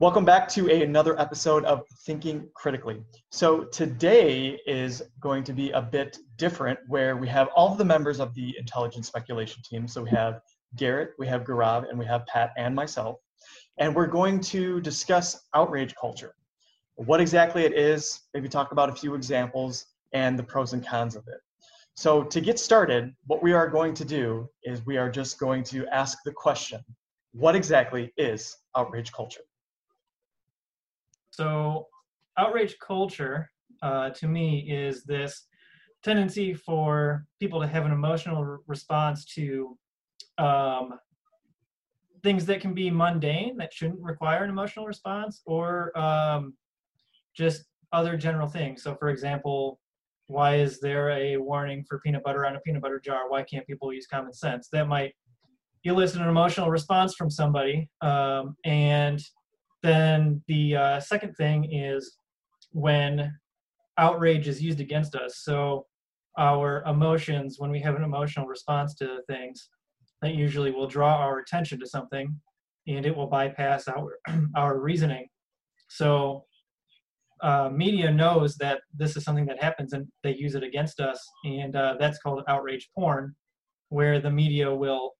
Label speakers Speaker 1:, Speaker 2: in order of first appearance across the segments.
Speaker 1: Welcome back to a, another episode of Thinking Critically. So today is going to be a bit different where we have all of the members of the intelligence speculation team. So we have Garrett, we have Gaurav, and we have Pat and myself. And we're going to discuss outrage culture. What exactly it is, maybe talk about a few examples and the pros and cons of it. So to get started, what we are going to do is we are just going to ask the question, what exactly is outrage culture?
Speaker 2: So, outrage culture uh, to me is this tendency for people to have an emotional response to um, things that can be mundane that shouldn't require an emotional response or um, just other general things. So, for example, why is there a warning for peanut butter on a peanut butter jar? Why can't people use common sense? That might elicit an emotional response from somebody, um, and then the uh, second thing is when outrage is used against us. So our emotions, when we have an emotional response to things, that usually will draw our attention to something and it will bypass our, our reasoning. So uh, media knows that this is something that happens and they use it against us. And uh, that's called outrage porn, where the media will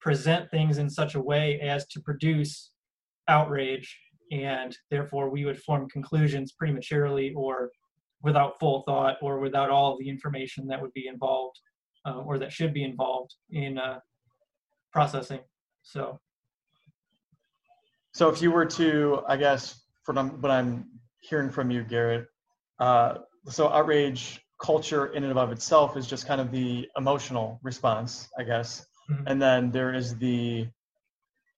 Speaker 2: present things in such a way as to produce outrage, and therefore we would form conclusions prematurely or without full thought or without all of the information that would be involved uh, or that should be involved in uh, processing. So.
Speaker 1: So if you were to, I guess, from what I'm hearing from you, Garrett, uh, so outrage culture in and of itself is just kind of the emotional response, I guess, mm-hmm. and then there is the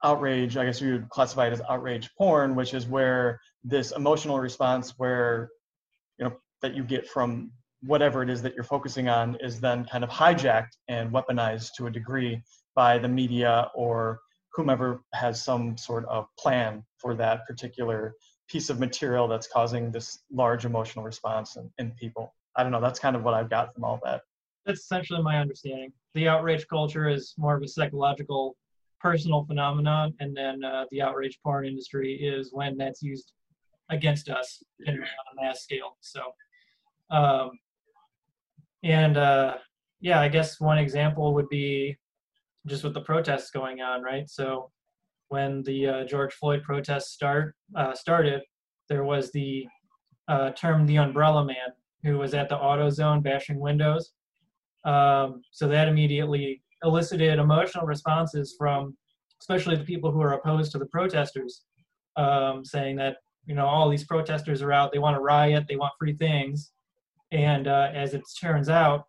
Speaker 1: outrage, I guess you would classify it as outrage porn, which is where this emotional response where, you know, that you get from whatever it is that you're focusing on is then kind of hijacked and weaponized to a degree by the media or whomever has some sort of plan for that particular piece of material that's causing this large emotional response in, in people. I don't know. That's kind of what I've got from all that.
Speaker 2: That's essentially my understanding. The outrage culture is more of a psychological personal phenomenon, and then uh, the outrage porn industry is when that's used against us in, on a mass scale. So, um, and uh, yeah, I guess one example would be just with the protests going on, right? So, when the uh, George Floyd protests start uh, started, there was the uh, term the umbrella man who was at the AutoZone bashing windows. Um, so that immediately elicited emotional responses from especially the people who are opposed to the protesters, um, saying that you know all these protesters are out, they want to riot, they want free things, and uh, as it turns out,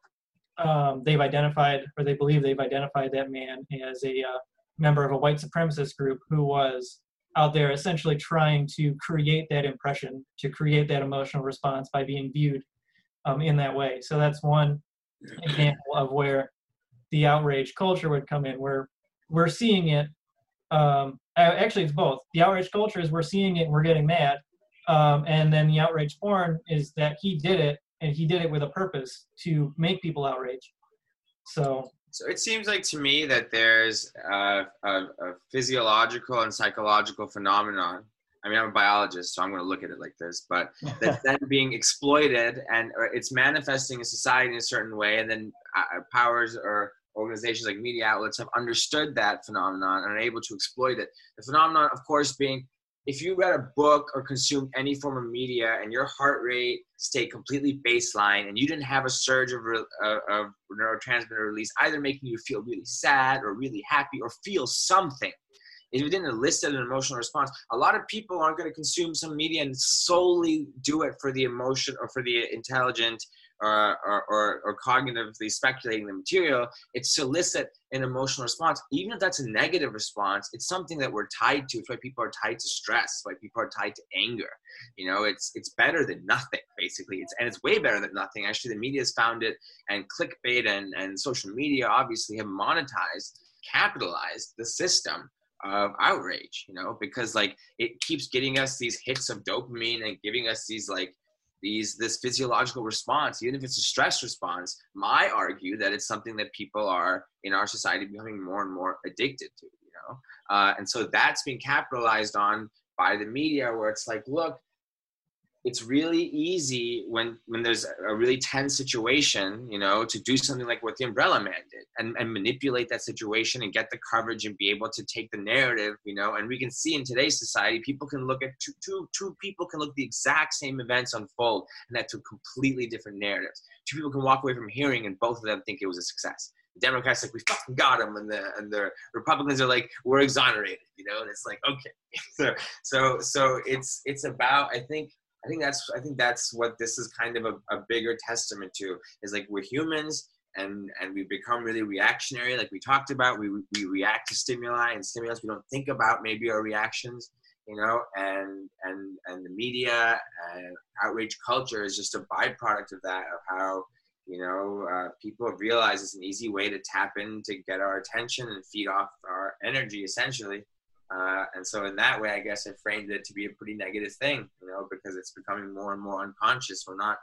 Speaker 2: um, they've identified or they believe they've identified that man as a uh, member of a white supremacist group who was out there essentially trying to create that impression, to create that emotional response by being viewed um, in that way. So that's one example of where the outrage culture would come in, where we're seeing it. Um, actually, it's both. The outrage culture is we're seeing it and we're getting mad, um, and then the outrage porn is that he did it and he did it with a purpose to make people outrage. So.
Speaker 3: So it seems like to me that there's a, a, a physiological and psychological phenomenon I mean, I'm a biologist, so I'm going to look at it like this, but that's then being exploited and it's manifesting in society in a certain way, and then uh, powers or organizations like media outlets have understood that phenomenon and are able to exploit it. The phenomenon, of course, being if you read a book or consumed any form of media and your heart rate stayed completely baseline and you didn't have a surge of, uh, of neurotransmitter release, either making you feel really sad or really happy or feel something, if you didn't elicit an emotional response, a lot of people aren't going to consume some media and solely do it for the emotion or for the intelligent or, or, or, cognitively speculating the material, it's to elicit an emotional response. Even if that's a negative response, it's something that we're tied to. It's why people are tied to stress, why people are tied to anger. You know, it's it's better than nothing, basically. It's and it's way better than nothing. Actually, the media has found it, and clickbait and, and social media obviously have monetized, capitalized the system of outrage, you know, because like it keeps getting us these hits of dopamine and giving us these like these this physiological response, even if it's a stress response. I argue that it's something that people are in our society becoming more and more addicted to, you know, uh, and so that's being capitalized on by the media, where it's like, look, it's really easy when when there's a really tense situation you know to do something like what the umbrella man did and, and manipulate that situation and get the coverage and be able to take the narrative you know and we can see in today's society people can look at two, two, two people can look the exact same events unfold and that two completely different narratives two people can walk away from hearing and both of them think it was a success the Democrats like we fucking got him, and the and the Republicans are like we're exonerated, you know. And it's like okay, so so so it's it's about I think I think that's I think that's what this is kind of a, a bigger testament to is like we're humans and and we become really reactionary like we talked about. We we react to stimuli and stimulus we don't think about maybe our reactions you know? And and and the media and outrage culture is just a byproduct of that of how you know uh, people realize it's an easy way to tap in to get our attention and feed off our energy essentially uh, and so in that way, I guess I framed it to be a pretty negative thing, you know, because it's becoming more and more unconscious. We're not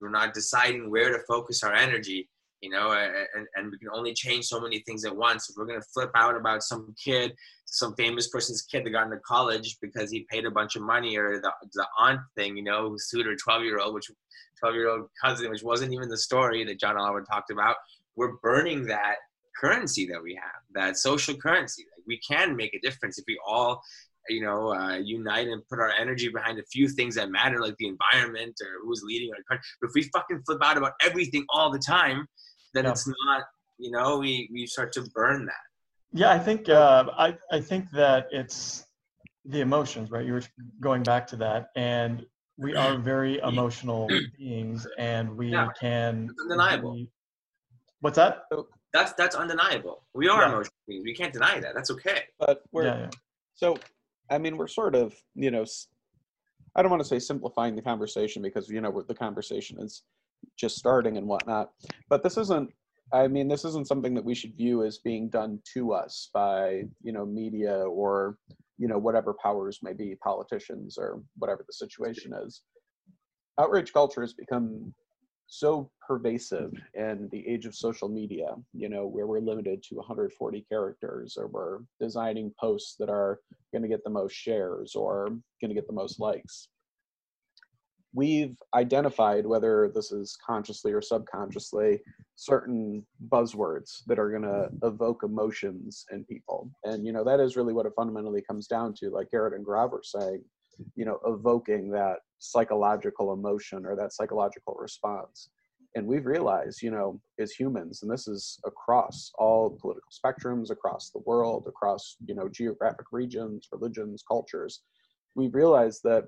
Speaker 3: we're not deciding where to focus our energy, you know, and, and we can only change so many things at once. If we're gonna flip out about some kid, some famous person's kid that got into college because he paid a bunch of money, or the the aunt thing, you know, who sued her twelve year old, which twelve year old cousin, which wasn't even the story that John Oliver talked about. We're burning that currency that we have, that social currency we can make a difference if we all you know uh, unite and put our energy behind a few things that matter like the environment or who's leading our country. But if we fucking flip out about everything all the time then yeah. it's not you know we we start to burn that.
Speaker 1: Yeah i think uh, i i think that it's the emotions right? You were going back to that. And we are very emotional beings and we yeah, can
Speaker 3: undeniable. be,
Speaker 1: what's that
Speaker 3: that's that's undeniable. We are yeah. emotional beings. We can't deny that. That's okay.
Speaker 4: But we're yeah, yeah. so. I mean, we're sort of you know. I don't want to say simplifying the conversation because you know the conversation is just starting and whatnot. But this isn't. I mean, this isn't something that we should view as being done to us by you know media or you know whatever powers may be, politicians or whatever the situation is. Outrage culture has become so pervasive in the age of social media, you know, where we're limited to 140 characters or we're designing posts that are going to get the most shares or going to get the most likes. We've identified, whether this is consciously or subconsciously, certain buzzwords that are going to evoke emotions in people. And, you know, that is really what it fundamentally comes down to, like Garrett and Gaurav were saying, you know, evoking that psychological emotion or that psychological response. And we've realized, you know, as humans, and this is across all political spectrums, across the world, across, you know, geographic regions, religions, cultures, we've realized that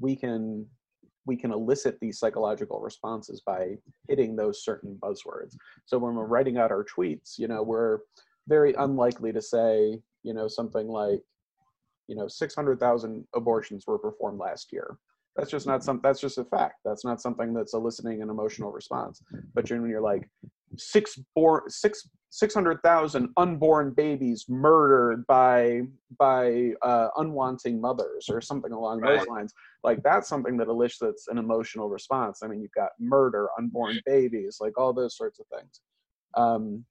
Speaker 4: we can we can elicit these psychological responses by hitting those certain buzzwords. So when we're writing out our tweets, you know, we're very unlikely to say, you know, something like, you know 600,000 abortions were performed last year. That's just not some. That's just a fact. That's not something that's eliciting an emotional response. But when you're like six born six six hundred thousand unborn babies murdered by by uh, unwanting mothers or something along right. those lines, like that's something that elicits an emotional response. I mean, you've got murder, unborn babies, like all those sorts of things. Um,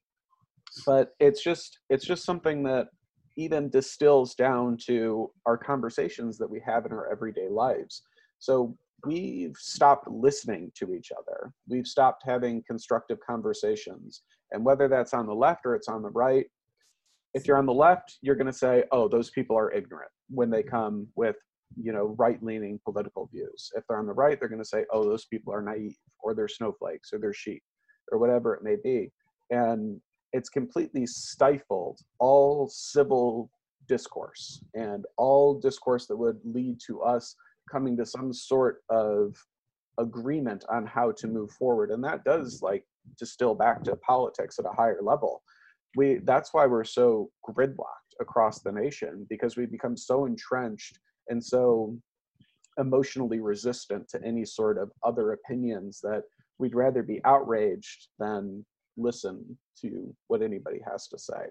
Speaker 4: but it's just it's just something that even distills down to our conversations that we have in our everyday lives. So we've stopped listening to each other. We've stopped having constructive conversations. And whether that's on the left or it's on the right, if you're on the left, you're going to say, oh, those people are ignorant when they come with you know right-leaning political views if they're on the right they're going to say oh those people are naive or they're snowflakes or they're sheep or whatever it may be and it's completely stifled all civil discourse and all discourse that would lead to us coming to some sort of agreement on how to move forward and that does like distill back to politics at a higher level we that's why we're so gridlocked across the nation because we become so entrenched and so emotionally resistant to any sort of other opinions that we'd rather be outraged than listen to what anybody has to say.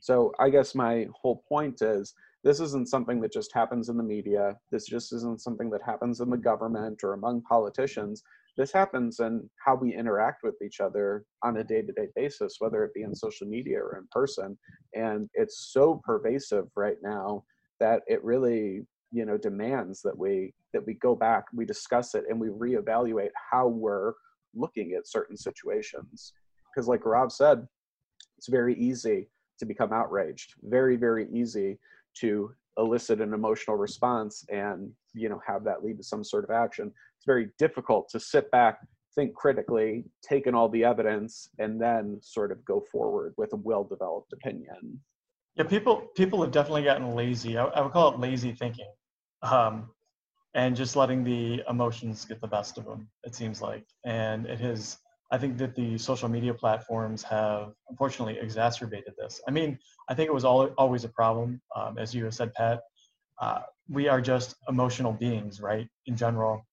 Speaker 4: So I guess my whole point is this isn't something that just happens in the media. This just isn't something that happens in the government or among politicians. This happens in how we interact with each other on a day to day basis, whether it be in social media or in person. And it's so pervasive right now that it really you know demands that we that we go back we discuss it and we reevaluate how we're looking at certain situations because like rob said it's very easy to become outraged very very easy to elicit an emotional response and you know have that lead to some sort of action it's very difficult to sit back think critically take in all the evidence and then sort of go forward with a well developed opinion
Speaker 1: yeah people people have definitely gotten lazy I, I would call it lazy thinking um, and just letting the emotions get the best of them. It seems like, and it has. I think that the social media platforms have unfortunately exacerbated this. I mean, I think it was all, always a problem, um, as you have said, Pat. Uh, we are just emotional beings, right? In general,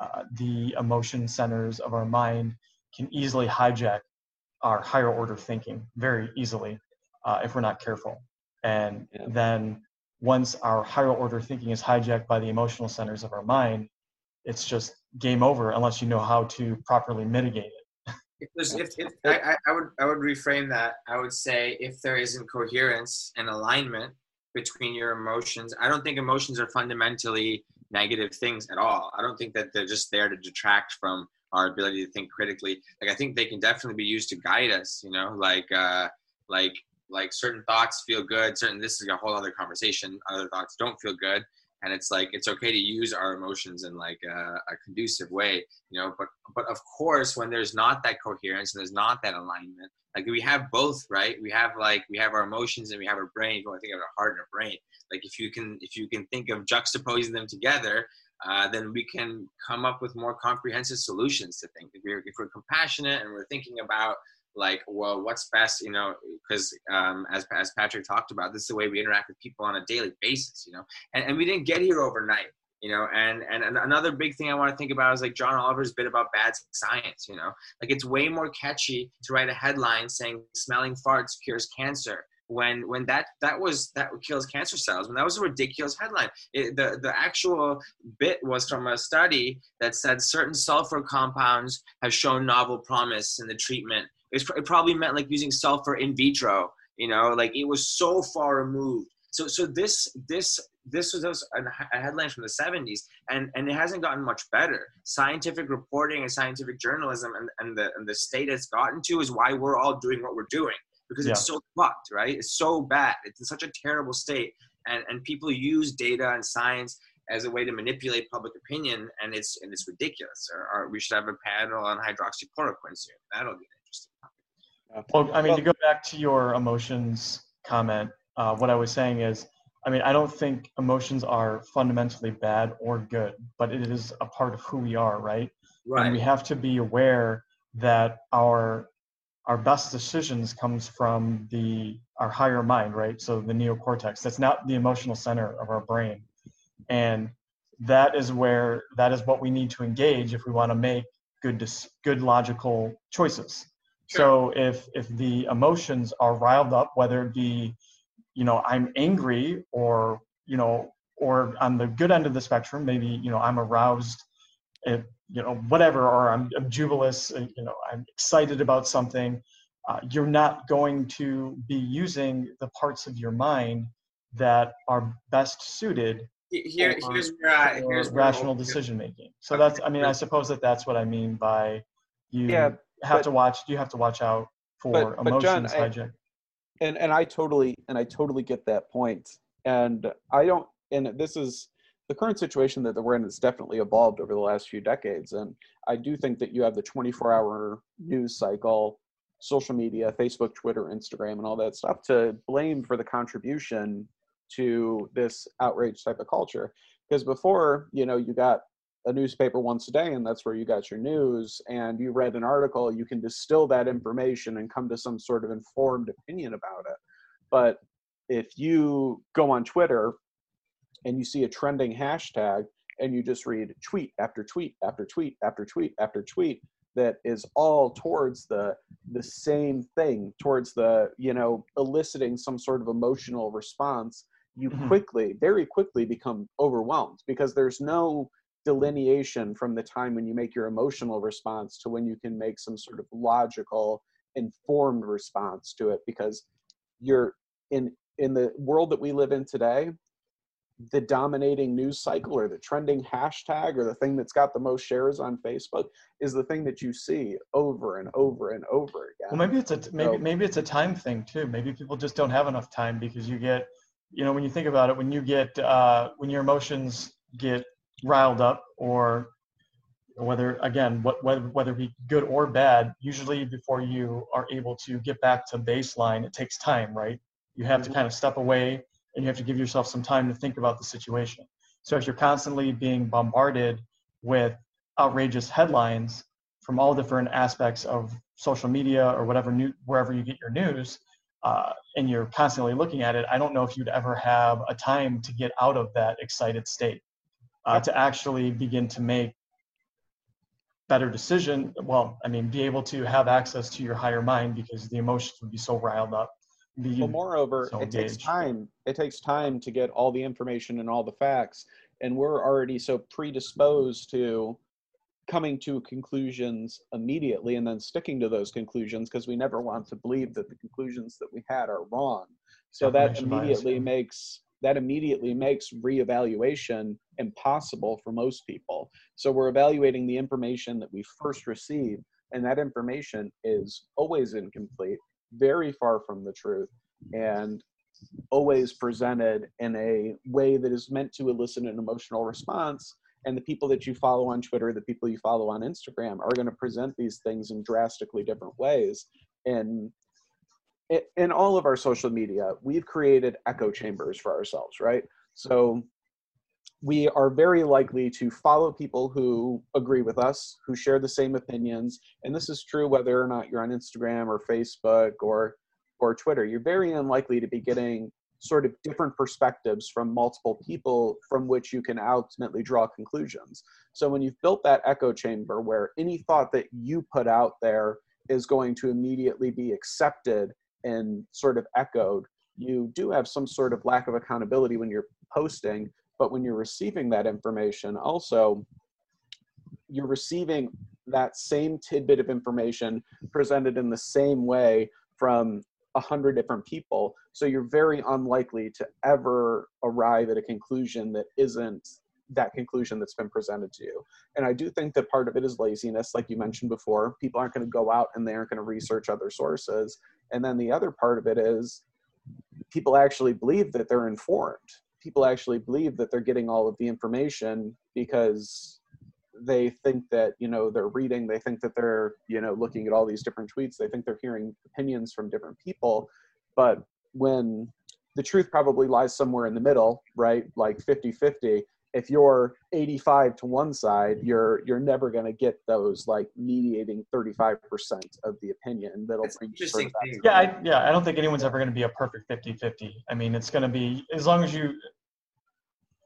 Speaker 1: uh, the emotion centers of our mind can easily hijack our higher order thinking very easily uh, if we're not careful. And yeah. then once our higher order thinking is hijacked by the emotional centers of our mind, it's just game over unless you know how to properly mitigate it.
Speaker 3: If there's, if, if I, I would, I would reframe that. I would say if there isn't coherence and alignment between your emotions, I don't think emotions are fundamentally negative things at all. I don't think that they're just there to detract from our ability to think critically. Like I think they can definitely be used to guide us. You know, like uh, like like certain thoughts feel good certain this is a whole other conversation other thoughts don't feel good and it's like it's okay to use our emotions in like a, a, conducive way you know but but of course when there's not that coherence and there's not that alignment like we have both right? We have like we have our emotions and we have our brain you want to think of our heart and our brain. Like if you can if you can think of juxtaposing them together uh, then we can come up with more comprehensive solutions to things. If we're, if we're compassionate and we're thinking about like well what's best you know because um, as, as patrick talked about this is the way we interact with people on a daily basis you know? And, and we didn't get here overnight you know? And and another big thing i want to think about is like john oliver's bit about bad science you know? Like it's way more catchy to write a headline saying smelling farts cures cancer when when that that was that kills cancer cells when that was a ridiculous headline. It, the the actual bit was from a study that said certain sulfur compounds have shown novel promise in the treatment it, it probably meant like using sulfur in vitro you know? Like it was so far removed. So so this this this was a headline from the 70s and and it hasn't gotten much better. Scientific reporting and scientific journalism and, and the and the state it's gotten to is why we're all doing what we're doing because yeah. it's so fucked right? It's so bad. It's in such a terrible state and and people use data and science as a way to manipulate public opinion and it's and it's ridiculous. Or, or we should have a panel on hydroxychloroquine soon. That'll be
Speaker 1: well, I mean, to go back to your emotions comment, uh, what I was saying is, I mean, I don't think emotions are fundamentally bad or good, but it is a part of who we are, right? Right. And we have to be aware that our our best decisions comes from the our higher mind, right? So the neocortex. That's not the emotional center of our brain, and that is where that is what we need to engage if we want to make good good logical choices so if if the emotions are riled up, whether it be, you know, I'm angry or you know, or on the good end of the spectrum, maybe you know I'm aroused, if, you know, whatever, or I'm, I'm jubilous, uh, you know, I'm excited about something. Uh, you're not going to be using the parts of your mind that are best suited
Speaker 3: here, here's where I, here's
Speaker 1: rational decision making. So that's, I mean, I suppose that that's what I mean by you yeah, have but, to watch you have to watch out for but, emotions but John,
Speaker 4: I, and and I totally and I totally get that point. And I don't and this is the current situation that we're in has definitely evolved over the last few decades. And I do think that you have the 24 hour news cycle, social media, Facebook, Twitter, Instagram, and all that stuff to blame for the contribution to this outrage type of culture. Because before, you know, you got a newspaper once a day and that's where you got your news and you read an article you can distill that information and come to some sort of informed opinion about it but if you go on twitter and you see a trending hashtag and you just read tweet after tweet after tweet after tweet after tweet that is all towards the the same thing towards the you know eliciting some sort of emotional response you
Speaker 1: Mhm.
Speaker 4: quickly very quickly become overwhelmed because there's no delineation from the time when you make your emotional response to when you can make some sort of logical informed response to it because you're in in the world that we live in today the dominating news cycle or the trending hashtag or the thing that's got the most shares on Facebook is the thing that you see over and over and over again.
Speaker 1: Well, maybe it's a maybe
Speaker 4: So-
Speaker 1: maybe it's a time thing too. Maybe people just don't have enough time because you get, you know, when you think about it, when you get uh, when your emotions get riled up, or whether again what whether whether it be good or bad, usually before you are able to get back to baseline, it takes time, right? You have to
Speaker 4: Mhm.
Speaker 1: kind of step away and you have to give yourself some time to think about the situation. So if you're constantly being bombarded with outrageous headlines from all different aspects of social media or whatever new wherever you get your news uh, and you're constantly looking at it i don't know if you'd ever have a time to get out of that excited state uh, to actually begin to make better decision well i mean be able to have access to your higher mind because the emotions would be so riled up
Speaker 4: Well, moreover,
Speaker 1: so
Speaker 4: it takes time. It takes time to get all the information and all the facts, and we're already so predisposed to coming to conclusions immediately and then sticking to those conclusions because we never want to believe that the conclusions that we had are wrong. So that
Speaker 1: Confirmation bias,
Speaker 4: immediately
Speaker 1: yeah.
Speaker 4: makes that immediately makes reevaluation impossible for most people. So we're evaluating the information that we first received, and that information is always incomplete, very far from the truth, and always presented in a way that is meant to elicit an emotional response. And the people that you follow on Twitter, the people you follow on Instagram, are going to present these things in drastically different ways. And in all of our social media, we've created echo chambers for ourselves, right? So we are very likely to follow people who agree with us, who share the same opinions, and this is true whether or not you're on Instagram or Facebook or or Twitter. You're very unlikely to be getting sort of different perspectives from multiple people from which you can ultimately draw conclusions. So when you've built that echo chamber where any thought that you put out there is going to immediately be accepted and sort of echoed, you do have some sort of lack of accountability when you're posting, but when you're receiving that information, also you're receiving that same tidbit of information presented in the same way from a hundred different people. So you're very unlikely to ever arrive at a conclusion that isn't that conclusion that's been presented to you. And I do think that part of it is laziness, like you mentioned before. People aren't going to go out and they aren't going to research other sources. And then the other part of it is people actually believe that they're informed. People actually believe that they're getting all of the information because they think that you know they're reading they think that they're you know looking at all these different tweets they think they're hearing opinions from different people but when the truth probably lies somewhere in the middle right like 50-50 if you're 85 to one side you're you're never going to get those like mediating 35% of the opinion that'll
Speaker 3: That's
Speaker 4: bring
Speaker 3: an
Speaker 4: you sort
Speaker 3: interesting
Speaker 4: of that
Speaker 3: thing.
Speaker 1: Yeah, I, yeah, I don't think anyone's ever going to be a perfect 50-50. I mean, it's going to be as long as you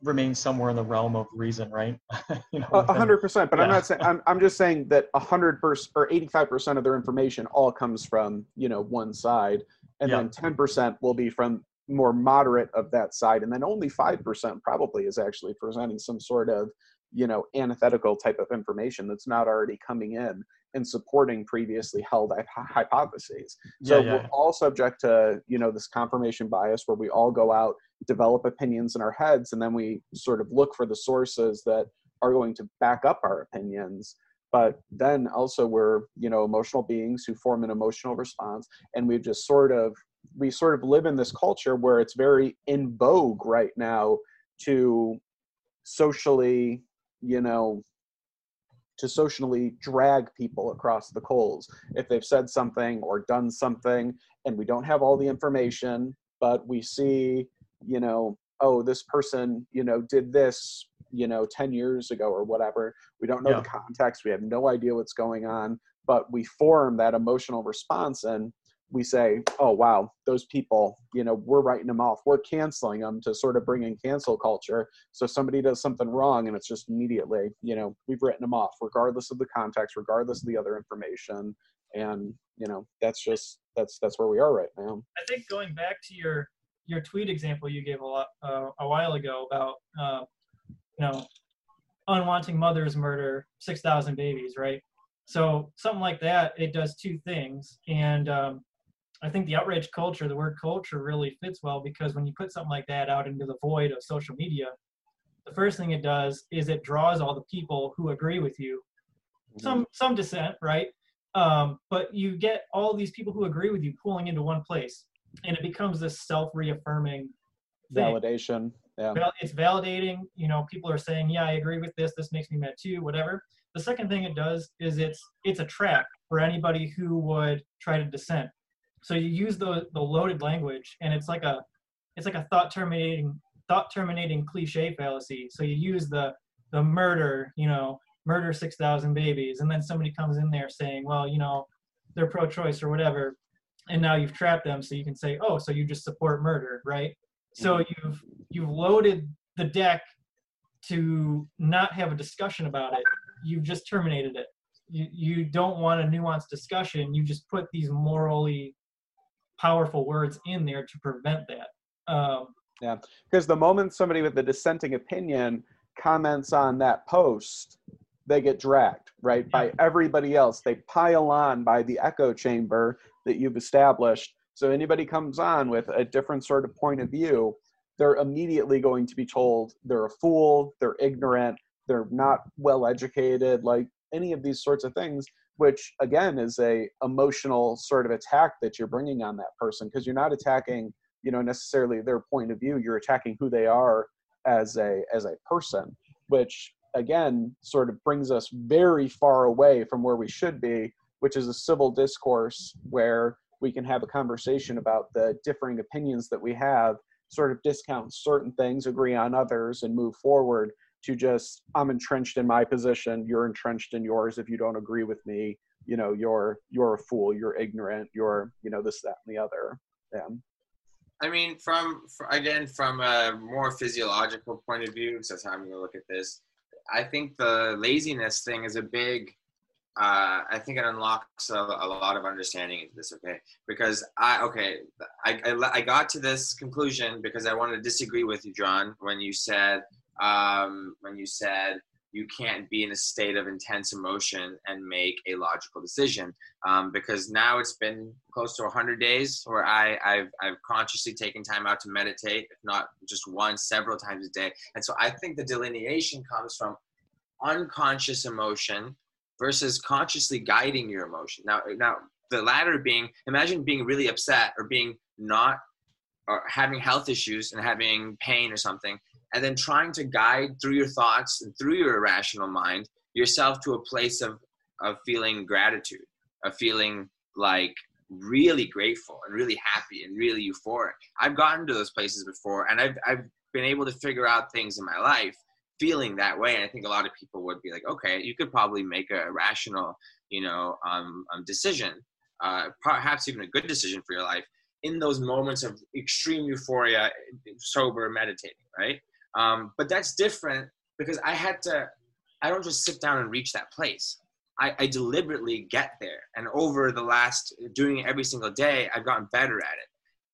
Speaker 1: remain somewhere in the realm of reason, right? you know,
Speaker 4: A
Speaker 1: within-
Speaker 4: hundred percent, but I'm not saying I'm. I'm just saying that a hundred percent or eighty-five percent of their information all comes from you know one side, and
Speaker 1: Yeah.
Speaker 4: then ten percent will be from more moderate of that side, and then only five percent probably is actually presenting some sort of you know antithetical type of information that's not already coming in and supporting previously held hy- hypotheses. So
Speaker 1: Yeah, yeah.
Speaker 4: we're all subject to you know this confirmation bias where we all go out develop opinions in our heads and then we sort of look for the sources that are going to back up our opinions but then also we're you know emotional beings who form an emotional response and we've just sort of we sort of live in this culture where it's very in vogue right now to socially you know to socially drag people across the coals. If they've said something or done something and we don't have all the information but we see you know oh this person you know did this you know 10 years ago or whatever. We don't know
Speaker 1: Yeah.
Speaker 4: the context. We have no idea what's going on but we form that emotional response and we say, oh, wow, those people, you know, we're writing them off. We're canceling them to sort of bring in cancel culture. So somebody does something wrong and it's just immediately, you know, we've written them off, regardless of the context, regardless of the other information. And, you know, that's just, that's, that's where we are right now.
Speaker 2: I think going back to your, your tweet example you gave a lot, uh, a while ago about, uh, you know, unwanting mothers murder 6,000 babies, right? So something like that, it does two things. And um, I think the outrage culture, the word culture really fits well because when you put something like that out into the void of social media, the first thing it does is it draws all the people who agree with you. Mm-hmm. Some some dissent, right? Um, but you get all these people who agree with you pulling into one place, and it becomes this self-reaffirming
Speaker 4: thing. validation. Yeah,
Speaker 2: it's validating. You know, people are saying, "Yeah, I agree with this. This makes me mad too." Whatever. The second thing it does is it's it's a trap for anybody who would try to dissent. So you use the the loaded language, and it's like a it's like a thought terminating thought terminating cliche fallacy. So you use the the murder, you know, murder six thousand babies, and then somebody comes in there saying, well, you know, they're pro-choice or whatever, and now you've trapped them. So you can say, oh, so you just support murder, right? So mm-hmm. you've you've loaded the deck to not have a discussion about it you've just terminated it. You, you don't want a nuanced discussion. You just put these morally powerful words in there to prevent that. Um,
Speaker 4: yeah, because the moment somebody with a dissenting opinion comments on that post, they get dragged right yeah. by everybody else. They pile on by the echo chamber that you've established. So anybody comes on with a different sort of point of view, they're immediately going to be told they're a fool, they're ignorant, they're not well educated like any of these sorts of things which again is a emotional sort of attack that you're bringing on that person because you're not attacking you know necessarily their point of view you're attacking who they are as a as a person which again sort of brings us very far away from where we should be which is a civil discourse where we can have a conversation about the differing opinions that we have sort of discount certain things agree on others and move forward to just i'm entrenched in my position you're entrenched in yours if you don't agree with me. You know you're you're a fool you're ignorant you're you know this that and the other. Yeah.
Speaker 3: I mean from again from a more physiological point of view because that's how i'm going to look at this i think the laziness thing is a big uh, I think it unlocks a, a, lot of understanding into this. Okay, because I okay, I, I, I got to this conclusion because I wanted to disagree with you, John, when you said um, when you said you can't be in a state of intense emotion and make a logical decision um, because now it's been close to 100 days where I, I've, I've consciously taken time out to meditate, if not just once, several times a day. And so I think the delineation comes from unconscious emotion versus consciously guiding your emotion. Now, now the latter being, imagine being really upset or being not, or having health issues and having pain or something, and then trying to guide through your thoughts and through your irrational mind yourself to a place of of feeling gratitude of feeling like really grateful and really happy and really euphoric. I've gotten to those places before and i've i've been able to figure out things in my life feeling that way and i think a lot of people would be like okay you could probably make a rational you know um, um, decision uh, perhaps even a good decision for your life in those moments of extreme euphoria sober meditating right um, but that's different because I had to, I don't just sit down and reach that place. I, I deliberately get there. And over the last, doing it every single day, I've gotten better at it.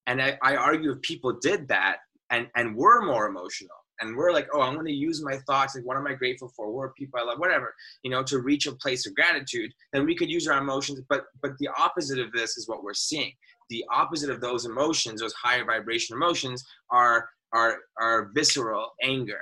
Speaker 3: And I, I argue if people did that and, and were more emotional and we're like, oh, I'm going to use my thoughts. Like, what am I grateful for? What are people I love? Whatever, you know, to reach a place of gratitude. Then we could use our emotions. But but the opposite of this is what we're seeing. The opposite of those emotions, those higher vibration emotions, are are are visceral anger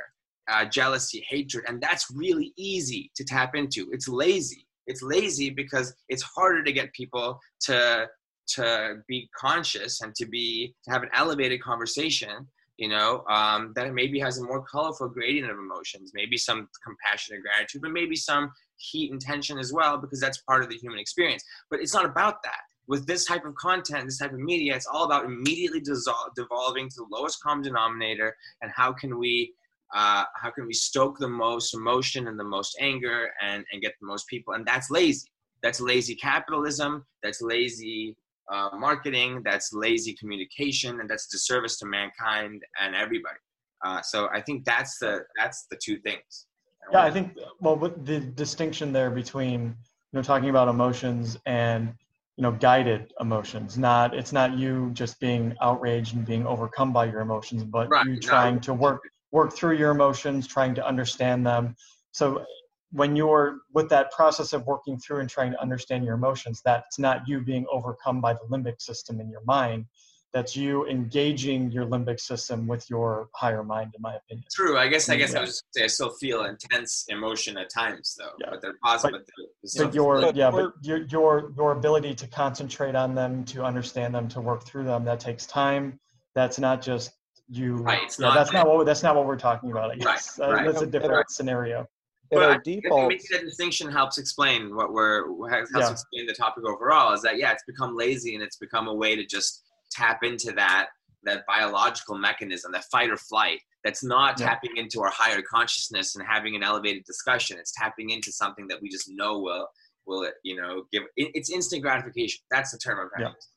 Speaker 3: uh, jealousy hatred and that's really easy to tap into. It's lazy. It's lazy because it's harder to get people to to be conscious and to be to have an elevated conversation you know um, that maybe has a more colorful gradient of emotions maybe some compassion and gratitude but maybe some heat and tension as well because that's part of the human experience. But it's not about that with this type of content, this type of media, it's all about immediately dissolve, devolving to the lowest common denominator and how can we uh, how can we stoke the most emotion and the most anger and, and get the most people and that's lazy that's lazy capitalism that's lazy uh, marketing, that's lazy communication, and that's disservice to mankind and everybody. Uh, so I think that's the that's the two things.
Speaker 1: Yeah, I think well, the distinction there between you know talking about emotions and you know guided emotions not it's not you just being outraged and being overcome by your emotions but right. you trying no. to work work through your emotions trying to understand them so when you're with that process of working through and trying to understand your emotions that's not you being overcome by the limbic system in your mind that's you engaging your limbic system with your higher mind in my opinion
Speaker 3: true i guess i guess yeah. i was just say i still feel intense emotion at times though yeah. but they're positive
Speaker 1: but, but your yeah but your, your your ability to concentrate on them to understand them to work through them that takes time that's not just you
Speaker 3: right,
Speaker 1: yeah, not, that's not what that's not what we're talking about i guess right, uh, right. that's a different right. scenario
Speaker 3: but our default making that distinction helps explain what we're helps yeah. explain the topic overall is that yeah it's become lazy and it's become a way to just tap into that that biological mechanism, that fight or flight. That's not yeah. tapping into our higher consciousness and having an elevated discussion. It's tapping into something that we just know will will you know give. It's instant gratification. That's the term I'm trying yeah. to use,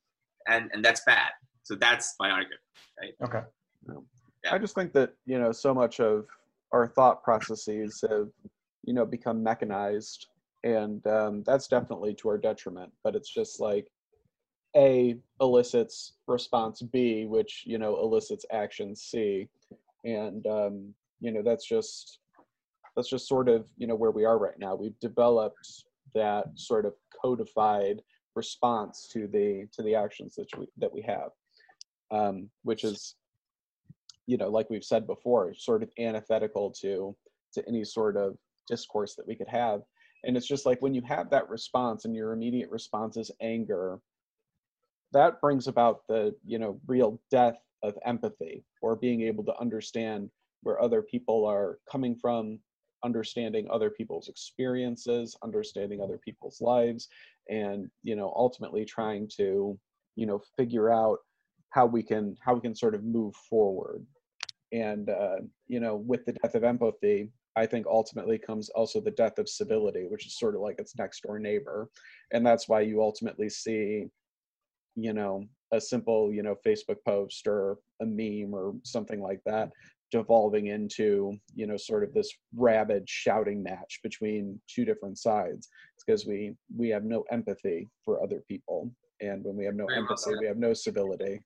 Speaker 3: and and that's bad. So that's my argument. Right?
Speaker 1: Okay.
Speaker 4: Yeah. I just think that you know so much of our thought processes have you know become mechanized, and um, that's definitely to our detriment. But it's just like a elicits response B, which you know elicits action C, and um, you know that's just that's just sort of you know where we are right now. We've developed that sort of codified response to the to the actions that we that we have, um, which is you know like we've said before, sort of antithetical to to any sort of discourse that we could have. And it's just like when you have that response and your immediate response is anger that brings about the you know real death of empathy or being able to understand where other people are coming from understanding other people's experiences understanding other people's lives and you know ultimately trying to you know figure out how we can how we can sort of move forward. And uh, you know with the death of empathy i think ultimately comes also the death of civility which is sort of like its next door neighbor. And that's why you ultimately see you know a simple you know facebook post or a meme or something like that devolving into you know sort of this rabid shouting match between two different sides. It's because we we have no empathy for other people. And when we have no Very empathy we have no civility.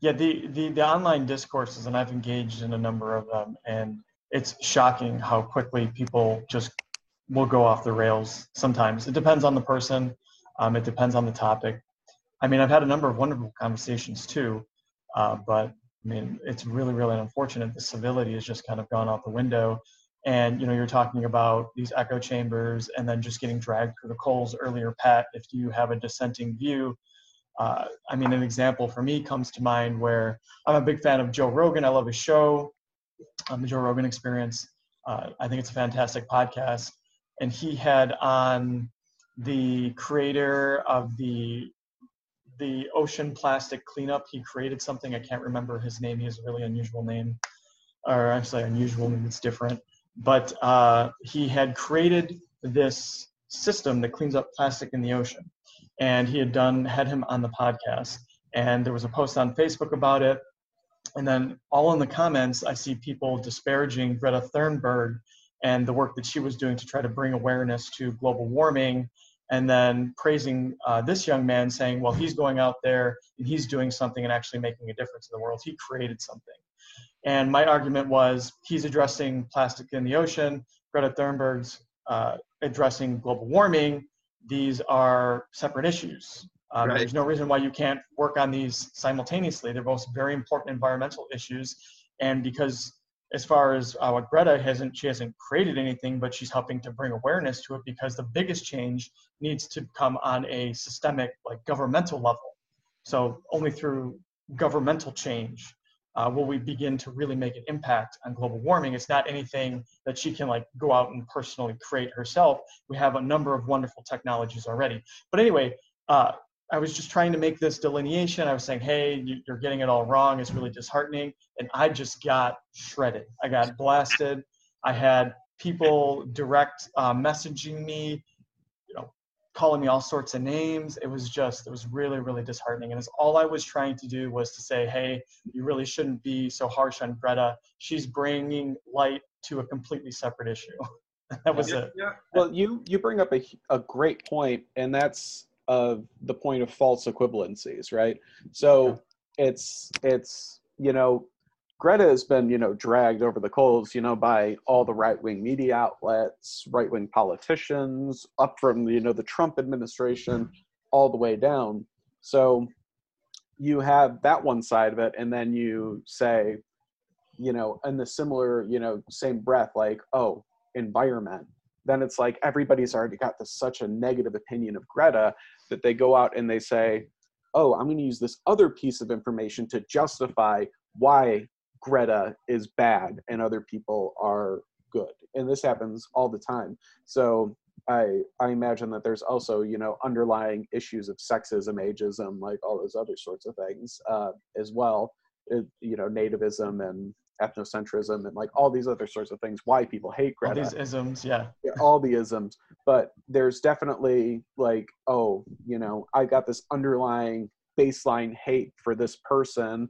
Speaker 1: Yeah the, the the online discourses and i've engaged in a number of them and it's shocking how quickly people just will go off the rails sometimes. It depends on the person um, it depends on the topic I mean, I've had a number of wonderful conversations too, uh, but I mean, it's really, really unfortunate. The civility has just kind of gone out the window. And you know, you're talking about these echo chambers, and then just getting dragged through the coals earlier. Pat, if you have a dissenting view, uh, I mean, an example for me comes to mind where I'm a big fan of Joe Rogan. I love his show, um, the Joe Rogan Experience. Uh, I think it's a fantastic podcast. And he had on the creator of the the ocean plastic cleanup. He created something. I can't remember his name. He has a really unusual name, or actually unusual means it's different. But uh, he had created this system that cleans up plastic in the ocean, and he had done had him on the podcast. And there was a post on Facebook about it. And then all in the comments, I see people disparaging Greta Thunberg and the work that she was doing to try to bring awareness to global warming and then praising uh, this young man saying well he's going out there and he's doing something and actually making a difference in the world. He created something. And my argument was he's addressing plastic in the ocean greta thunberg's uh, addressing global warming. These are separate issues. Um, right. there's no reason why you can't work on these simultaneously. They're both very important environmental issues. And because as far as uh, what Greta hasn't, she hasn't created anything, but she's helping to bring awareness to it because the biggest change needs to come on a systemic, like governmental level. So only through governmental change uh, will we begin to really make an impact on global warming. It's not anything that she can like go out and personally create herself. We have a number of wonderful technologies already. But anyway, uh, I was just trying to make this delineation. I was saying, hey, you're getting it all wrong. It's really disheartening. And I just got shredded. I got blasted. I had people direct uh, messaging me, you know, calling me all sorts of names. It was just, it was really, really disheartening. And it's all I was trying to do was to say, hey, you really shouldn't be so harsh on Greta. She's bringing light to a completely separate issue. that was it. Yeah.
Speaker 4: Well, you you bring up a a great point, and that's uh, the point of false equivalencies, right? So it's it's you know Greta has been, you know, dragged over the coals, you know, by all the right-wing media outlets, right-wing politicians, up from you know the Trump administration, all the way down. So you have that one side of it, and then you say, you know, in the similar, you know, same breath, like, oh, environment. Then it's like everybody's already got this such a negative opinion of Greta that they go out and they say, oh, I'm going to use this other piece of information to justify why Greta is bad and other people are good. And this happens all the time. So I I imagine that there's also you know underlying issues of sexism, ageism, like all those other sorts of things uh, as well. It, you know, nativism and ethnocentrism and like all these other sorts of things. Why people hate Greta?
Speaker 1: All these isms, yeah.
Speaker 4: yeah. All the isms, but there's definitely like, oh, you know, I got this underlying baseline hate for this person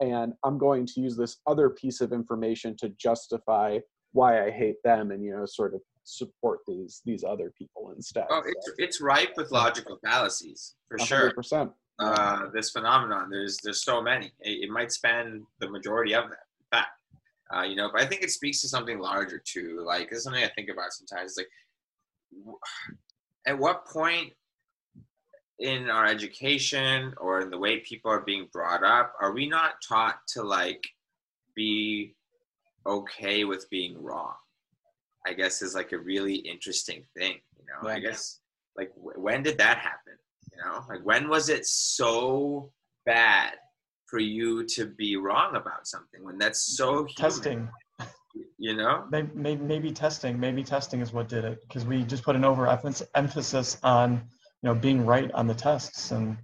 Speaker 4: and I'm going to use this other piece of information to justify why I hate them and you know sort of support these these other people instead.
Speaker 3: Oh, it's so. it's ripe with logical fallacies for 100%. sure. Uh, this phenomenon, there's there's so many. It, it, might span the majority of them. Uh, you know, but I think it speaks to something larger too. Like is something I think about sometimes. It's like, at what point in our education or in the way people are being brought up are we not taught to like be okay with being wrong? I guess is like a really interesting thing you know? I guess like when did that happen? You know? Like when was it so bad for you to be wrong about something when that's so human,
Speaker 1: testing.
Speaker 3: You know?
Speaker 1: Maybe, maybe testing maybe testing is what did it because we just put an over emphasis on you know being right on the tests and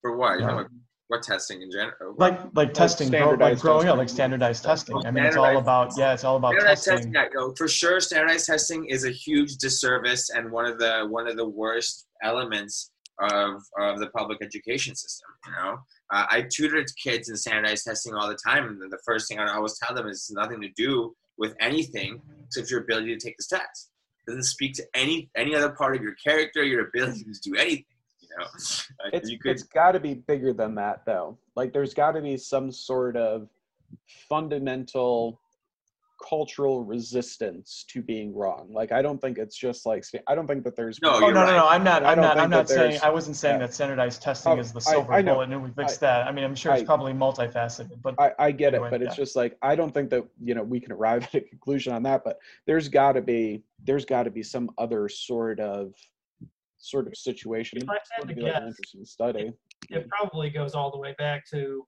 Speaker 3: for what? You know, what testing in general oh,
Speaker 1: like like testing grow, like growing testing. up like standardized oh, testing. I mean it's all about yeah it's all about testing, testing
Speaker 3: no, for sure standardized testing is a huge disservice and one of the one of the worst elements of of the public education system you know uh, i tutor kids in standardized testing all the time and the first thing i always tell them is nothing to do with anything except your ability to take this test doesn't speak to any any other part of your character, your ability to do anything. You know,
Speaker 4: it's, could, it's got to be bigger than that, though. Like, there's got to be some sort of fundamental cultural resistance to being wrong. Like I don't think it's just like I don't think that there's
Speaker 1: no, oh, no, no, right. no. I'm not. I'm not. I'm not saying. I wasn't saying yeah. that standardized testing oh, is the silver I, I bullet and we fixed I, that. I mean, I'm sure it's I, probably multifaceted, but
Speaker 4: I, I get anyway, it. But yeah. it's just like I don't think that you know we can arrive at a conclusion on that. But there's got to be there's got to be some other sort of sort of situation. If I had to guess, like an interesting study.
Speaker 2: It, it probably goes all the way back to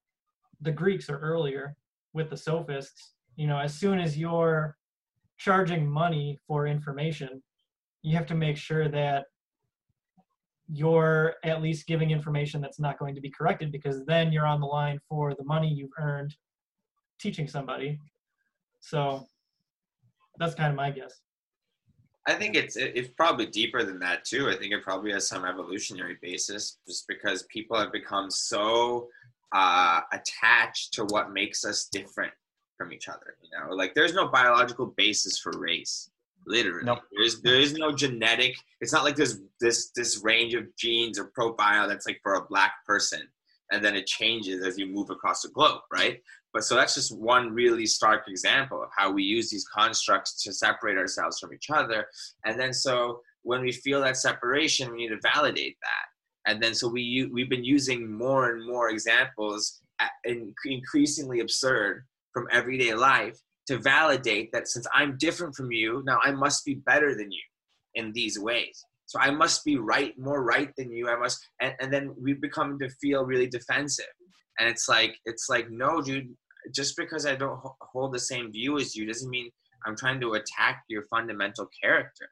Speaker 2: the Greeks or earlier with the sophists you know as soon as you're charging money for information you have to make sure that you're at least giving information that's not going to be corrected because then you're on the line for the money you've earned teaching somebody. So that's kind of my guess.
Speaker 3: I think it's it's probably deeper than that too. I think it probably has some evolutionary basis just because people have become so uh, attached to what makes us different from each other. You know, like there's no biological basis for race. Literally, nope. there's there is no genetic. It's not like there's this this range of genes or profile that's like for a black person, and then it changes as you move across the globe, right? But so that's just one really stark example of how we use these constructs to separate ourselves from each other. And then so when we feel that separation, we need to validate that. And then so we we've been using more and more examples, in increasingly absurd, from everyday life to validate that since I'm different from you, now I must be better than you in these ways. So I must be right, more right than you. I must, and, and then we become to feel really defensive. And it's like, it's like, no, dude, just because I don't hold the same view as you doesn't mean I'm trying to attack your fundamental character.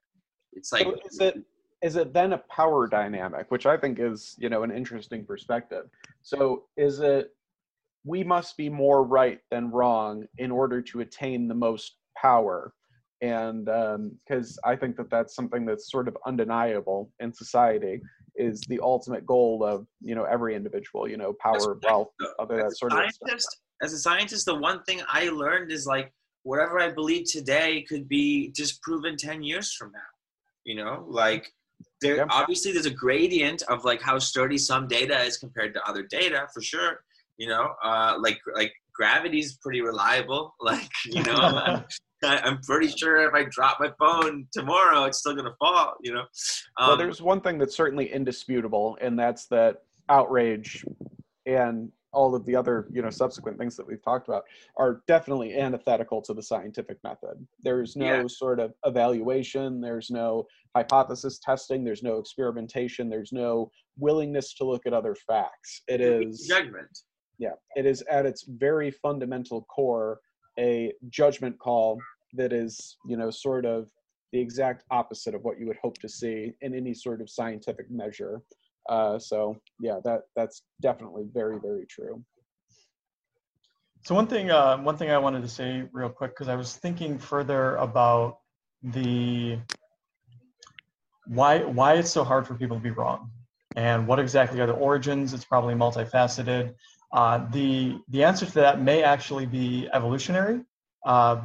Speaker 3: It's like,
Speaker 4: so is it is it then a power dynamic, which I think is you know an interesting perspective. So is it we must be more right than wrong in order to attain the most power and because um, I think that that's something that's sort of undeniable in society is the ultimate goal of you know every individual. You know, power, wealth, other that sort of stuff.
Speaker 3: As a scientist, the one thing I learned is like whatever I believe today could be disproven ten years from now. You know, like there obviously there's a gradient of like how sturdy some data is compared to other data for sure. You know, uh, like like gravity's pretty reliable. Like you know, I'm pretty sure if I drop my phone tomorrow, it's still gonna fall. You know.
Speaker 4: Um, well, there's one thing that's certainly indisputable, and that's that outrage and all of the other you know subsequent things that we've talked about are definitely antithetical to the scientific method there's no yeah. sort of evaluation there's no hypothesis testing there's no experimentation there's no willingness to look at other facts it is
Speaker 3: judgment
Speaker 4: yeah it is at its very fundamental core a judgment call that is, you know, sort of the exact opposite of what you would hope to see in any sort of scientific measure. Uh, so yeah, that that's definitely very very true.
Speaker 1: So one thing uh, one thing I wanted to say real quick because I was thinking further about the why why it's so hard for people to be wrong and what exactly are the origins. It's probably multifaceted. Uh, the, the answer to that may actually be evolutionary uh,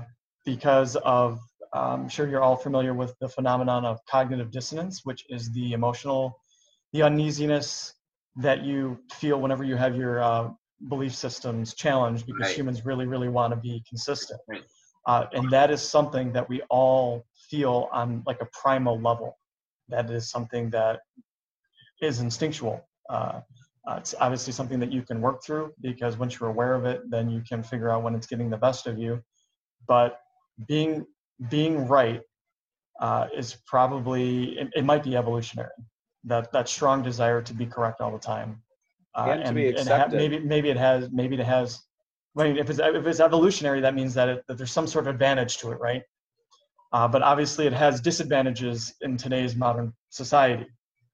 Speaker 1: because of, I'm sure you're all familiar with the phenomenon of cognitive dissonance, which is the emotional, the uneasiness that you feel whenever you have your uh, belief systems challenged because right. humans really, really want to be consistent. Right. Uh, and that is something that we all feel on like a primal level. That is something that is instinctual. Uh, uh, it's obviously something that you can work through because once you're aware of it, then you can figure out when it's getting the best of you. But being being right uh, is probably it, it, might be evolutionary. That that strong desire to be correct all the time,
Speaker 4: uh, and, and, and ha-
Speaker 1: maybe maybe it has maybe it has. I mean, if it's if it's evolutionary, that means that, it, that there's some sort of advantage to it, right? Uh, but obviously, it has disadvantages in today's modern society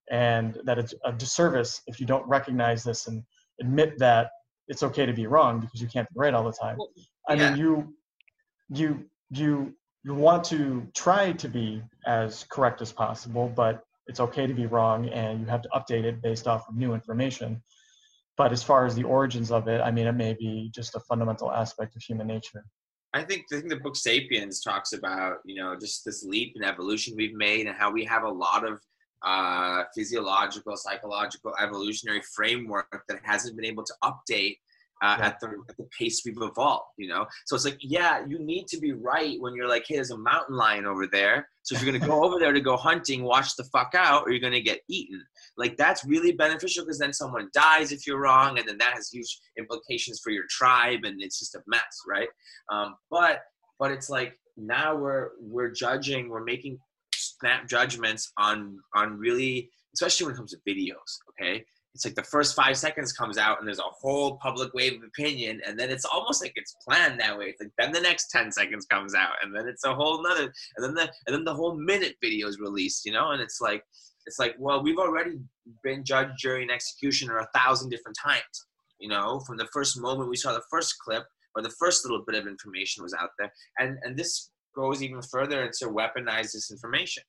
Speaker 1: and that it's a disservice if you don't recognize this and admit that it's okay to be wrong because you can't be right all the time. Well, I mean, you you you you want to try to be as correct as possible, but it's okay to be wrong, and you have to update it based off of new information. But as far as the origins of it, I mean, it may be just a fundamental aspect of human nature.
Speaker 3: I think I think the book *Sapiens* talks about you know just this leap in evolution we've made and how we have a lot of uh, physiological, psychological, evolutionary framework that hasn't been able to update uh, yeah. at, the, at the pace we've evolved, you know? So it's like, yeah, you need to be right when you're like, hey, there's a mountain lion over there. So if you're going to go over there to go hunting, watch the fuck out or you're going to get eaten. Like that's really beneficial because then someone dies if you're wrong and then that has huge implications for your tribe and it's just a mess, right? Um, but, but it's like now we're, we're judging, we're making snap judgments on on really especially when it comes to videos okay? It's like the first five seconds comes out and there's a whole public wave of opinion and then it's almost like it's planned that way. It's like then the next 10 seconds comes out and then it's a whole nother and then the and then the whole minute video is released you know? And it's like it's like well we've already been judged jury and executioner a thousand different times you know? From the first moment we saw the first clip or the first little bit of information was out there and and this goes even further into weaponized disinformation.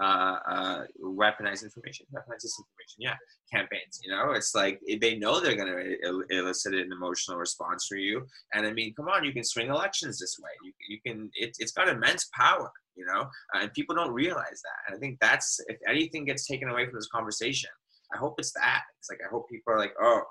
Speaker 3: Uh, uh, weaponize information, weaponize disinformation. Yeah, campaigns. You know, it's like they know they're going to elicit an emotional response for you. And I mean, come on, you can swing elections this way. You, you can. It, it's got immense power. You know, uh, and people don't realize that. And I think that's if anything gets taken away from this conversation, I hope it's that. It's like I hope people are like, oh,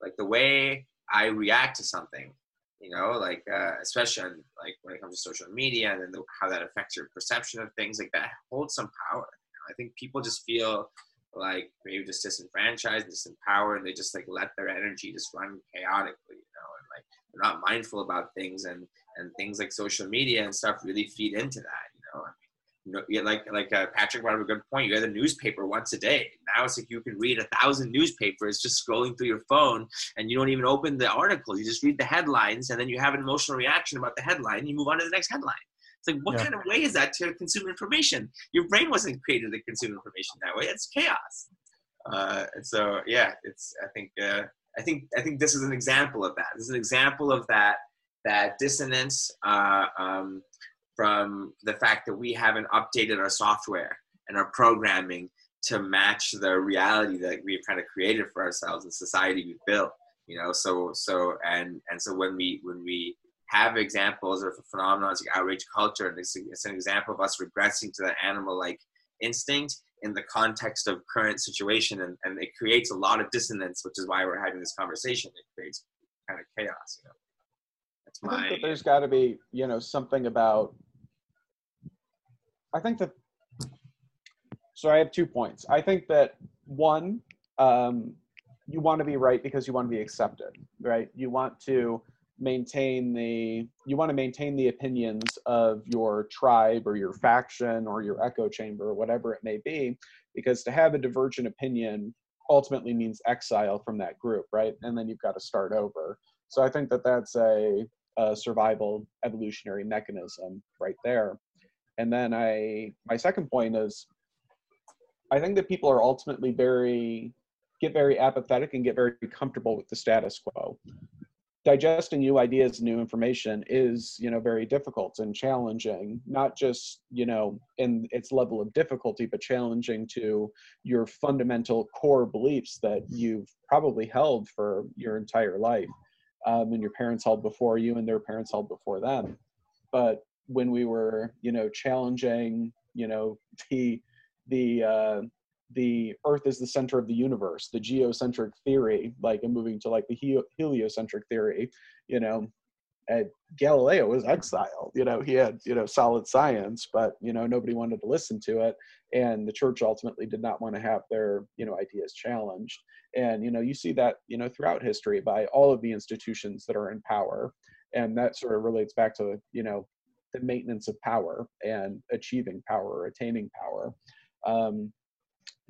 Speaker 3: like the way I react to something you know like uh, especially on, like when it comes to social media and then the, how that affects your perception of things like that holds some power. I think people just feel like maybe just disenfranchised disempowered and they just like let their energy just run chaotically you know and like they're not mindful about things and and things like social media and stuff really feed into that you know I mean, know, you like like uh, Patrick brought up a good point. You had a newspaper once a day. Now it's like you can read a thousand newspapers just scrolling through your phone, and you don't even open the articles. You just read the headlines, and then you have an emotional reaction about the headline, and you move on to the next headline. It's like, what yeah. kind of way is that to consume information? Your brain wasn't created to consume information that way. It's chaos. Uh, and so, yeah, it's. I think. Uh, I think. I think this is an example of that. This is an example of that. That dissonance. Uh, um, from the fact that we haven't updated our software and our programming to match the reality that we've kind of created for ourselves and society we've built you know? So so and and so when we when we have examples of phenomena like outrage culture and it's, it's an example of us regressing to that animal like instinct in the context of current situation and, and it creates a lot of dissonance which is why we're having this conversation. It creates kind of chaos you know?
Speaker 4: That's my I think that there's got to be you know something about i think that so i have two points. I think that one um, you want to be right because you want to be accepted right? You want to maintain the you want to maintain the opinions of your tribe or your faction or your echo chamber or whatever it may be because to have a divergent opinion ultimately means exile from that group right? And then you've got to start over. So i think that that's a, a survival evolutionary mechanism right there and then i my second point is i think that people are ultimately very get very apathetic and get very comfortable with the status quo. Digesting new ideas new information is you know very difficult and challenging not just you know in its level of difficulty but challenging to your fundamental core beliefs that you've probably held for your entire life um, and your parents held before you and their parents held before them. But when we were you know challenging you know the the uh, the earth is the center of the universe the geocentric theory like and moving to like the heliocentric theory you know. And galileo was exiled you know he had you know solid science but you know nobody wanted to listen to it and the church ultimately did not want to have their you know ideas challenged. And you know you see that you know throughout history by all of the institutions that are in power and that sort of relates back to you know the maintenance of power and achieving power or attaining power um,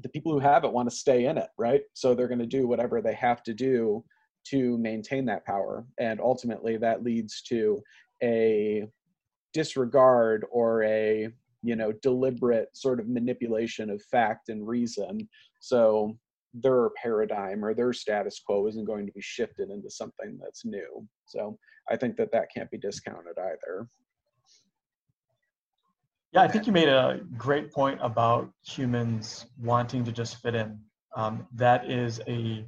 Speaker 4: the people who have it want to stay in it, right? So they're going to do whatever they have to do to maintain that power. And ultimately, that leads to a disregard or a you know deliberate sort of manipulation of fact and reason so their paradigm or their status quo isn't going to be shifted into something that's new so i think that that can't be discounted either
Speaker 1: yeah, I think you made a great point about humans wanting to just fit in. Um, that is a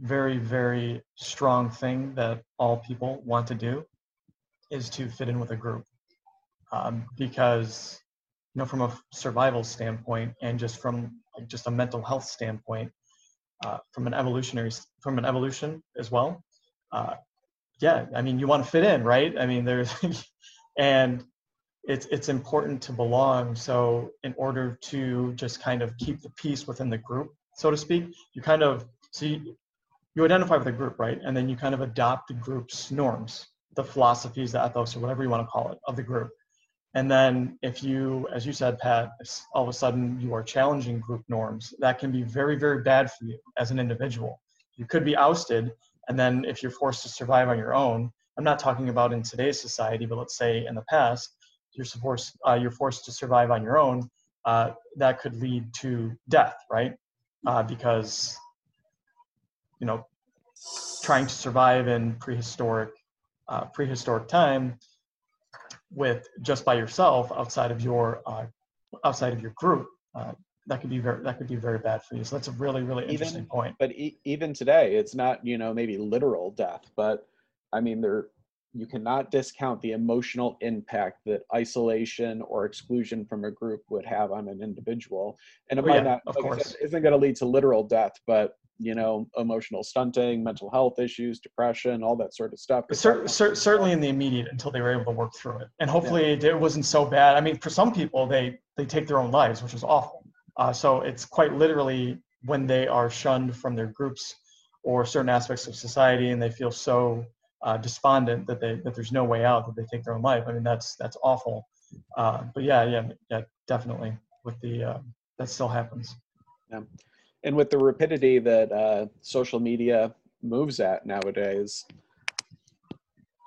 Speaker 1: very, very strong thing that all people want to do is to fit in with a group. Um, because, you know, from a survival standpoint and just from like, just a mental health standpoint, uh, from an evolutionary, from an evolution as well. Uh, yeah, I mean, you want to fit in, right? I mean, there's, and it's it's important to belong. So in order to just kind of keep the peace within the group, so to speak, you kind of so you, you identify with the group, right? And then you kind of adopt the group's norms, the philosophies, the ethos, or whatever you want to call it, of the group. And then if you, as you said, Pat, all of a sudden you are challenging group norms, that can be very, very bad for you as an individual. You could be ousted, and then if you're forced to survive on your own, I'm not talking about in today's society, but let's say in the past, you're forced uh, you're forced to survive on your own, uh, that could lead to death, right? Uh, because you know, trying to survive in prehistoric uh, prehistoric time with just by yourself outside of your uh, outside of your group uh, that could be very that could be very bad for you so that's a really really interesting
Speaker 4: even,
Speaker 1: point
Speaker 4: but e- even today it's not you know maybe literal death but i mean there you cannot discount the emotional impact that isolation or exclusion from a group would have on an individual. And it oh, might yeah, not, of like course. Said, isn't going to lead to literal death, but you know, emotional stunting, mental health issues, depression, all that sort of stuff.
Speaker 1: Cer- cer- certainly in the immediate until they were able to work through it. And hopefully yeah. it wasn't so bad. I mean, for some people, they, they take their own lives, which is awful. Uh, so it's quite literally when they are shunned from their groups or certain aspects of society and they feel so uh, despondent that they that there's no way out that they take their own life. I mean that's that's awful. Uh, but yeah, yeah, yeah, definitely. With the uh, that still happens.
Speaker 4: Yeah, and with the rapidity that uh, social media moves at nowadays,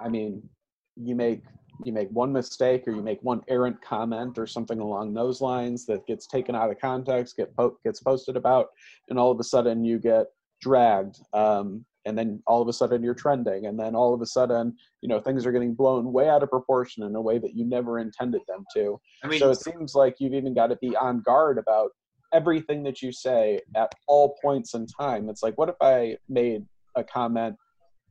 Speaker 4: I mean, you make you make one mistake or you make one errant comment or something along those lines that gets taken out of context, get po- gets posted about, and all of a sudden you get dragged. Um, and then all of a sudden you're trending and then all of a sudden you know things are getting blown way out of proportion in a way that you never intended them to. I mean, so it seems like you've even got to be on guard about everything that you say at all points in time. It's like what if i made a comment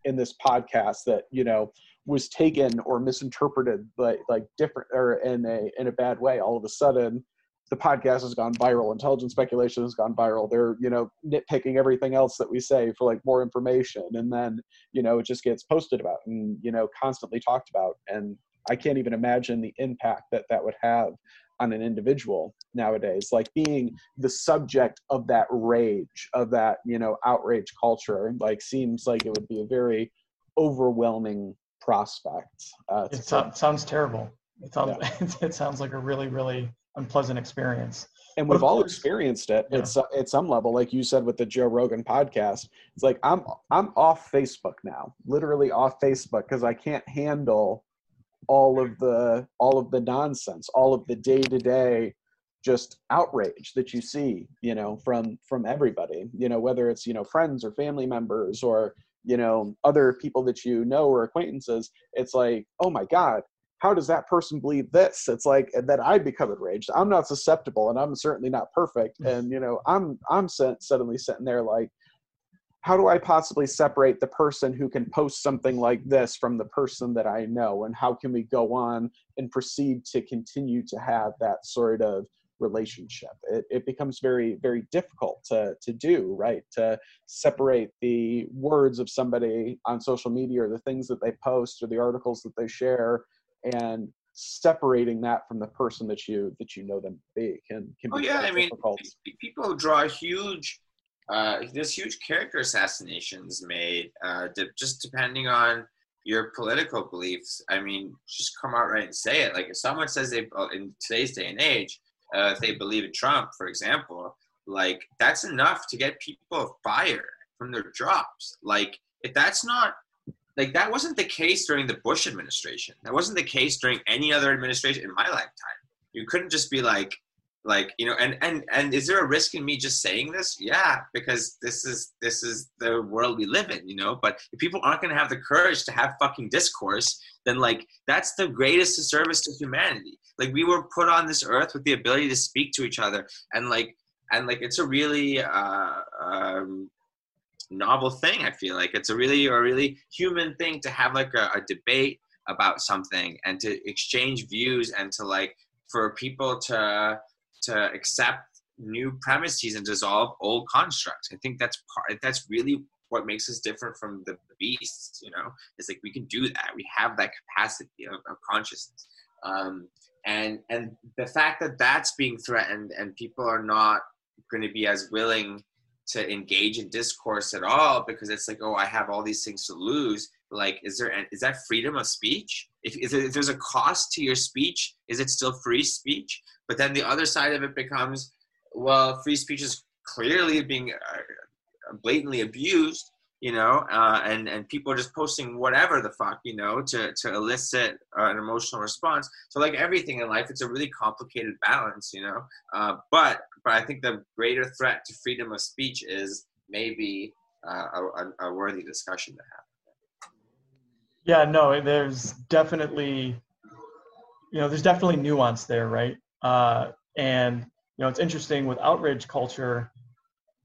Speaker 4: in this podcast that you know was taken or misinterpreted like like different or in a in a bad way all of a sudden the podcast has gone viral intelligent speculation has gone viral. They're you know nitpicking everything else that we say for like more information and then you know it just gets posted about and you know constantly talked about and i can't even imagine the impact that that would have on an individual nowadays. Like being the subject of that rage of that you know outrage culture like seems like it would be a very overwhelming prospect
Speaker 1: uh, it so, sounds terrible. It sounds yeah. it sounds like a really really unpleasant experience.
Speaker 4: And we've all experienced it yeah. at, at some level, like you said with the Joe Rogan podcast. It's like I'm I'm off Facebook now, literally off Facebook because I can't handle all of the all of the nonsense, all of the day to day just outrage that you see, you know, from from everybody. You know, whether it's you know friends or family members or you know other people that you know or acquaintances. It's like, oh my god, how does that person believe this? It's like that i become enraged. I'm not susceptible and i'm certainly not perfect. Mm. and you know i'm i'm suddenly sitting there like how do i possibly separate the person who can post something like this from the person that i know? And how can we go on and proceed to continue to have that sort of relationship? It, it becomes very very difficult to to do right? To separate the words of somebody on social media or the things that they post or the articles that they share and separating that from the person that you that you know them to be can can
Speaker 3: be oh yeah i mean people draw huge uh, there's huge character assassinations made uh, just depending on your political beliefs i mean just come out right and say it. Like if someone says they uh, in today's day and age uh, if they believe in trump for example like that's enough to get people fired from their jobs. Like if that's not like that wasn't the case during the Bush administration. That wasn't the case during any other administration in my lifetime. You couldn't just be like, like you know, and and and is there a risk in me just saying this? Yeah, because this is this is the world we live in, you know. But if people aren't going to have the courage to have fucking discourse, then like that's the greatest disservice to humanity. Like we were put on this earth with the ability to speak to each other, and like and like it's a really uh, um, novel thing. I feel like it's a really a really human thing to have like a, a debate about something and to exchange views and to like for people to to accept new premises and dissolve old constructs. I think that's part. That's really what makes us different from the beasts. You know, it's like we can do that. We have that capacity of, of consciousness. Um, and and the fact that that's being threatened and people are not going to be as willing to engage in discourse at all because it's like oh i have all these things to lose. Like is there is that freedom of speech? If, if there's a cost to your speech is it still free speech? But then the other side of it becomes well free speech is clearly being uh, blatantly abused you know, uh, and and people are just posting whatever the fuck, you know, to to elicit uh, an emotional response. So like everything in life, it's a really complicated balance, you know. Uh, but but I think the greater threat to freedom of speech is maybe uh, a, a worthy discussion to have.
Speaker 1: Yeah, no, there's definitely, you know, there's definitely nuance there, right? Uh, and you know, it's interesting with outrage culture.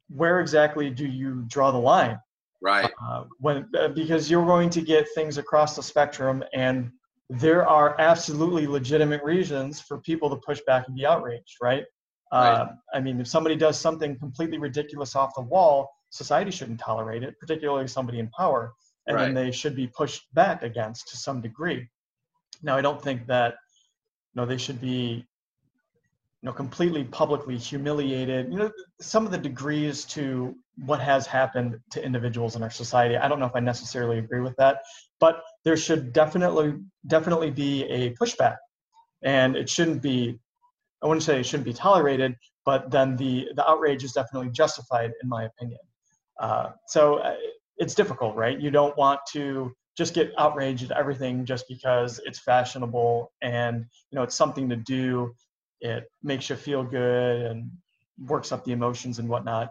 Speaker 1: Where exactly do you draw the line?
Speaker 3: Right.
Speaker 1: Uh, when uh, because you're going to get things across the spectrum, and there are absolutely legitimate reasons for people to push back and be outraged, right? right. Uh, I mean, if somebody does something completely ridiculous off the wall, society shouldn't tolerate it, particularly somebody in power, and right. then they should be pushed back against to some degree. Now, I don't think that you know they should be you know completely publicly humiliated. You know, some of the degrees to what has happened to individuals in our society. I don't know if I necessarily agree with that, but there should definitely definitely be a pushback, and it shouldn't be. I wouldn't say it shouldn't be tolerated, but then the the outrage is definitely justified, in my opinion. Uh, so uh, it's difficult, right? You don't want to just get outraged at everything just because it's fashionable and you know it's something to do. It makes you feel good and works up the emotions and whatnot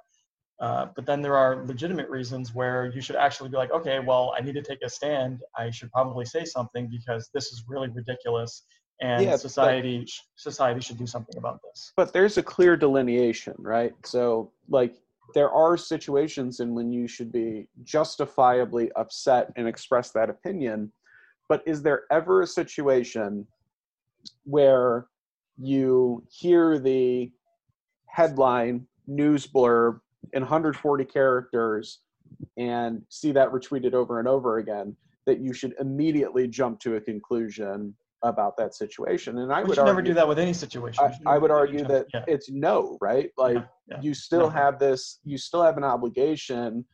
Speaker 1: Uh, but then there are legitimate reasons where you should actually be like, okay, well, I need to take a stand. I should probably say something because this is really ridiculous, and
Speaker 4: Yeah,
Speaker 1: society sh society should do something about this.
Speaker 4: but there's a clear delineation right so like there are situations in when you should be justifiably upset and express that opinion but is there ever a situation where you hear the headline news blurb in 140 characters and see that retweeted over and over again that you should immediately jump to a conclusion about that situation and i
Speaker 1: We
Speaker 4: would
Speaker 1: should never do that with any situation.
Speaker 4: I, I would argue that
Speaker 1: yeah,
Speaker 4: it's no, right? Like
Speaker 1: yeah, yeah.
Speaker 4: you still
Speaker 1: no.
Speaker 4: have this, you still have an obligation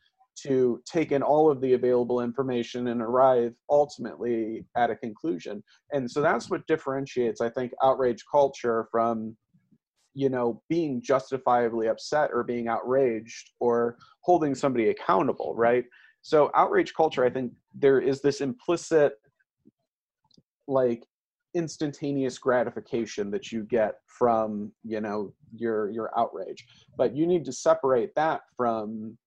Speaker 4: to take in all of the available information and arrive ultimately at a conclusion. And so that's what differentiates, I think, outrage culture from, you know, being justifiably upset or being outraged or holding somebody accountable, right? So outrage culture, I think there is this implicit, like instantaneous gratification that you get from you know your your outrage but you need to separate that from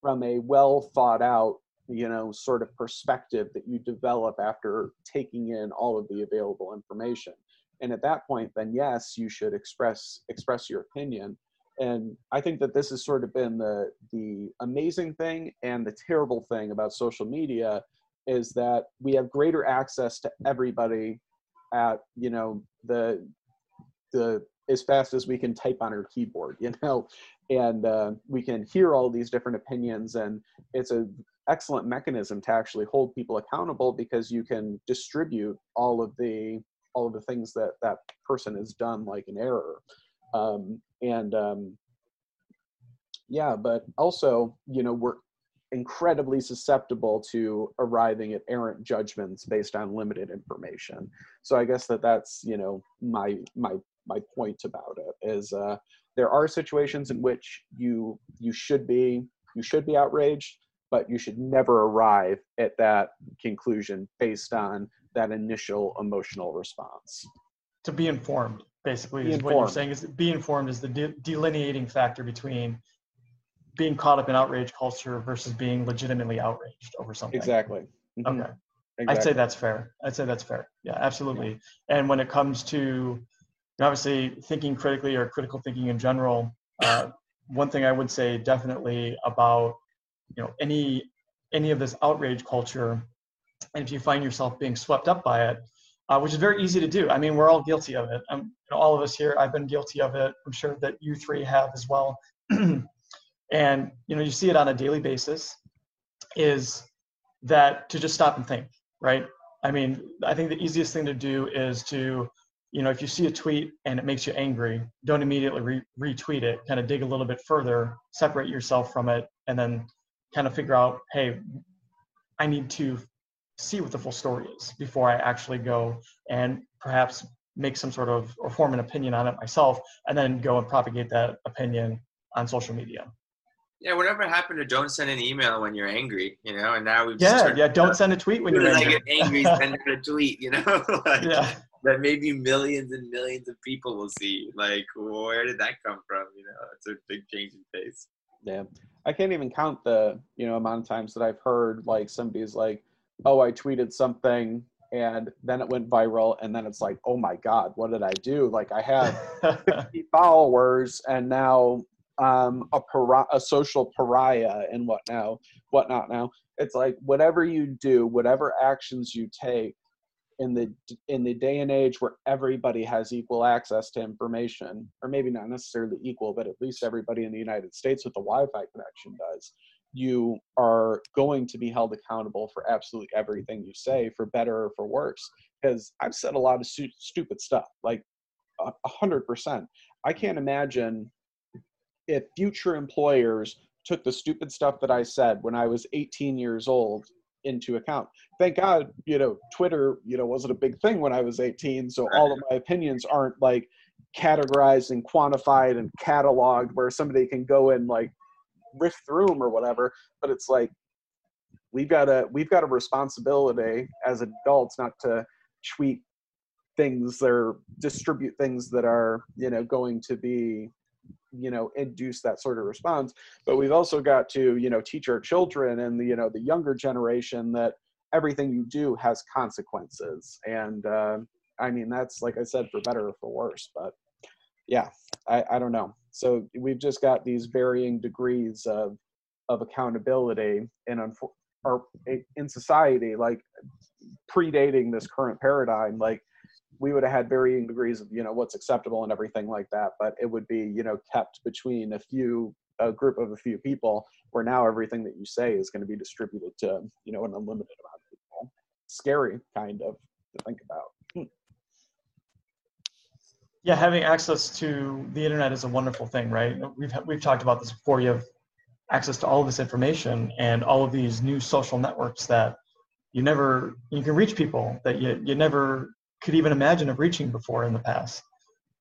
Speaker 4: from a well thought out you know sort of perspective that you develop after taking in all of the available information and at that point then yes you should express express your opinion. And i think that this has sort of been the the amazing thing and the terrible thing about social media is that we have greater access to everybody at you know the the as fast as we can type on our keyboard you know? And uh, we can hear all these different opinions and it's a excellent mechanism to actually hold people accountable because you can distribute all of the all of the things that that person has done like an error. Um, and um, yeah but also you know we're incredibly susceptible to arriving at errant judgments based on limited information. So i guess that that's you know my my my point about it is uh there are situations in which you you should be you should be outraged but you should never arrive at that conclusion based on that initial emotional response.
Speaker 1: To be informed basically
Speaker 4: Be
Speaker 1: is what you're saying is be informed is the de- delineating factor between being caught up in outrage culture versus being legitimately outraged over something.
Speaker 4: Exactly. Mhm.
Speaker 1: okay.
Speaker 4: Exactly.
Speaker 1: i'd say that's fair. I'd say that's fair. Yeah absolutely. And when it comes to obviously thinking critically or critical thinking in general uh, one thing i would say definitely about you know any any of this outrage culture if you find yourself being swept up by it uh, which is very easy to do. I mean we're all guilty of it. Um, you know, all of us here i've been guilty of it. I'm sure that you three have as well. And you know you see it on a daily basis is that to just stop and think right? I mean i think the easiest thing to do is to you know if you see a tweet and it makes you angry don't immediately re- retweet it. Kind of dig a little bit further separate yourself from it and then kind of figure out hey i need to see what the full story is before i actually go and perhaps make some sort of or form an opinion on it myself and then go and propagate that opinion on social media
Speaker 3: Yeah, whatever happened to don't send an email when you're angry, you know? And now we've
Speaker 1: yeah yeah don't send a tweet when you're
Speaker 3: soon as I
Speaker 1: angry
Speaker 3: get angry, send out a tweet, you know? like,
Speaker 1: yeah
Speaker 3: That maybe millions and millions of people will see. Like, where did that come from? You know, it's a big change in pace.
Speaker 4: Yeah. I can't even count the, you know, amount of times that I've heard like somebody's like, oh, I tweeted something and then it went viral and then it's like, oh my God, what did I do? Like I had 50 followers and now um a para- a social pariah and what now what not now it's like whatever you do whatever actions you take in the in the day and age where everybody has equal access to information or maybe not necessarily equal but at least everybody in the united states with a wi-fi connection does you are going to be held accountable for absolutely everything you say for better or for worse because i've said a lot of stu- stupid stuff like a a hundred percent. I can't imagine if future employers took the stupid stuff that i said when i was 18 years old into account. Thank god you know twitter you know wasn't a big thing when i was 18 so all of my opinions aren't like categorized and quantified and cataloged where somebody can go and like riff through them or whatever but it's like we've got a we've got a responsibility as adults not to tweet things or distribute things that are you know going to be you know induce that sort of response. But we've also got to you know teach our children and the you know the younger generation that everything you do has consequences. And uh, i mean that's like i said for better or for worse but yeah i i don't know so we've just got these varying degrees of of accountability in or in society like predating this current paradigm like we would have had varying degrees of you know what's acceptable and everything like that but it would be you know kept between a few a group of a few people where now everything that you say is going to be distributed to you know an unlimited amount of people scary kind of to think about.
Speaker 1: Yeah having access to the internet is a wonderful thing right? We've we've talked about this before. You have access to all of this information and all of these new social networks that you never you can reach people that you, you never could even imagine of reaching before in the past.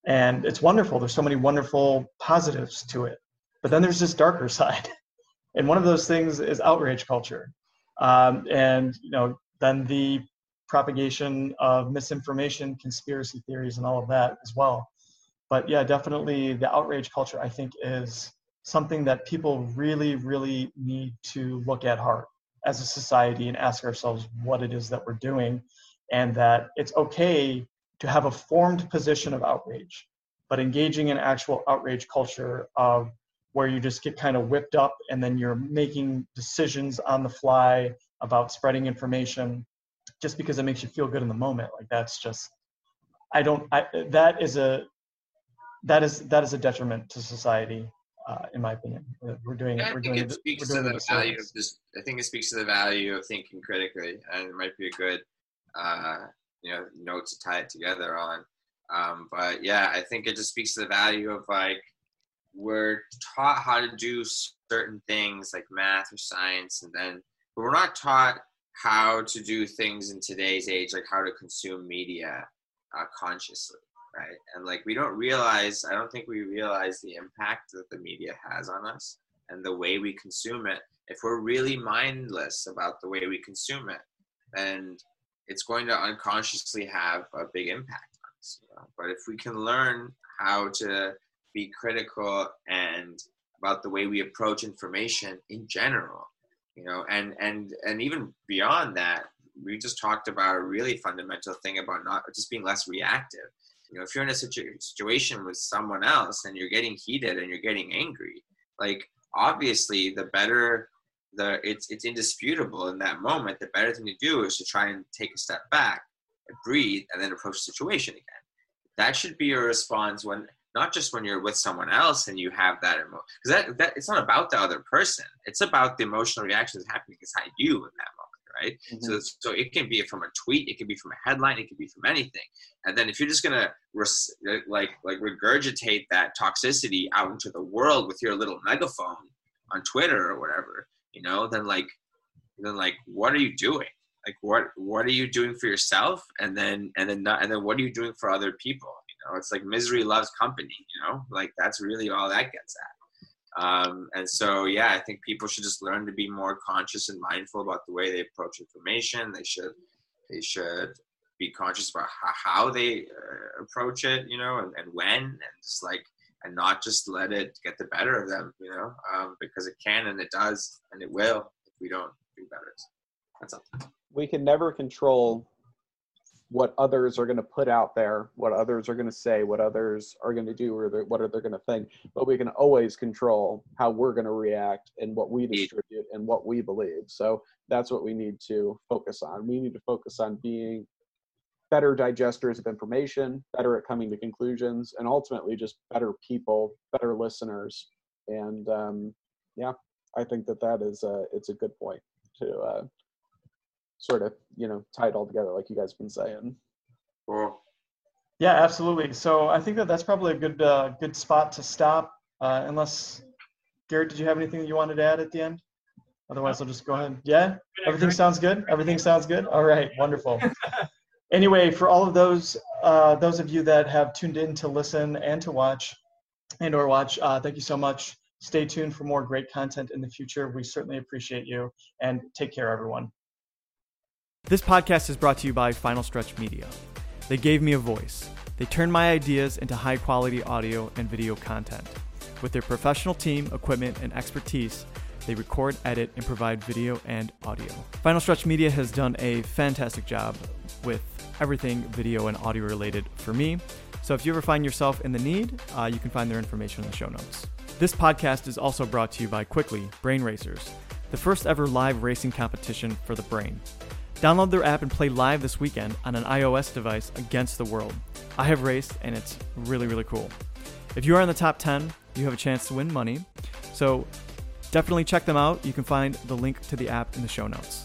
Speaker 1: And it's wonderful. There's so many wonderful positives to it. But then there's this darker side. And one of those things is outrage culture. Um, and you know then the propagation of misinformation conspiracy theories and all of that as well. But yeah definitely the outrage culture i think is something that people really, really need to look at hard as a society and ask ourselves what it is that we're doing, and that it's okay to have a formed position of outrage, but engaging in actual outrage culture of where you just get kind of whipped up and then you're making decisions on the fly about spreading information just because it makes you feel good in the moment like that's just i don't I, that is a that is that is a detriment to society uh, in my opinion. We're doing
Speaker 3: yeah,
Speaker 1: We're
Speaker 3: doing
Speaker 1: it
Speaker 3: speaks to the value of this. I think it speaks to the value of thinking critically, and it might be a good, uh, you know, note to tie it together on. Um, but yeah, I think it just speaks to the value of like we're taught how to do certain things like math or science, and then but we're not taught how to do things in today's age, like how to consume media uh, consciously right? And like we don't realize, I don't think we realize the impact that the media has on us and the way we consume it. If we're really mindless about the way we consume it, then it's going to unconsciously have a big impact on us. You know? But if we can learn how to be critical and about the way we approach information in general, you know, and and and even beyond that, we just talked about a really fundamental thing about not just being less reactive. You know if you're in a situ- situation with someone else and you're getting heated and you're getting angry like obviously the better the it's it's indisputable in that moment the better thing to do is to try and take a step back breathe and then approach the situation again. That should be your response when not just when you're with someone else and you have that emotion because that, that it's not about the other person it's about the emotional reactions happening inside you in that moment right? Mm-hmm. So so it can be from a tweet, it can be from a headline, it can be from anything. And then if you're just gonna res- like like regurgitate that toxicity out into the world with your little megaphone on Twitter or whatever, you know, then like then like what are you doing? Like what what are you doing for yourself? And then and then not, and then what are you doing for other people? Know, it's like misery loves company. You know, like that's really all that gets at. Um, and so, yeah, I think people should just learn to be more conscious and mindful about the way they approach information. They should, they should be conscious about how, how they uh, approach it, you know, and, and when, and just like, and not just let it get the better of them, you know, um, because it can and it does and it will if we don't do better. That's all.
Speaker 4: We can never control what others are going to put out there, what others are going to say, what others are going to do, or what are they going to think. But we can always control how we're going to react and what we distribute and what we believe. So that's what we need to focus on. We need to focus on being better digesters of information, better at coming to conclusions, and ultimately just better people, better listeners. And um, yeah, I think that that is a, it's a good point to uh, sort of you know tie it all together like you guys have been saying.
Speaker 3: Cool.
Speaker 1: Yeah absolutely. So i think that that's probably a good uh, good spot to stop uh, unless Gaurav did you have anything that you wanted to add at the end? Otherwise i'll just go ahead. Yeah? Everything sounds good? Everything sounds good? All right wonderful. Anyway for all of those uh, those of you that have tuned in to listen and to watch and or watch uh, thank you so much. Stay tuned for more great content in the future. We certainly appreciate you and take care everyone
Speaker 5: this podcast is brought to you by Final Stretch Media. They gave me a voice. They turned my ideas into high quality audio and video content.
Speaker 1: With their professional team, equipment, and expertise, they record, edit, and provide video and audio. Final Stretch Media has done a fantastic job with everything video and audio related for me. So if you ever find yourself in the need, uh, you can find their information in the show notes. This podcast is also brought to you by Quickly Brain Racers, the first ever live racing competition for the brain. Download their app and play live this weekend on an iOS device against the world. I have raced and it's really, really cool. If you are in the top 10, you have a chance to win money. So definitely check them out. You can find the link to the app in the show notes.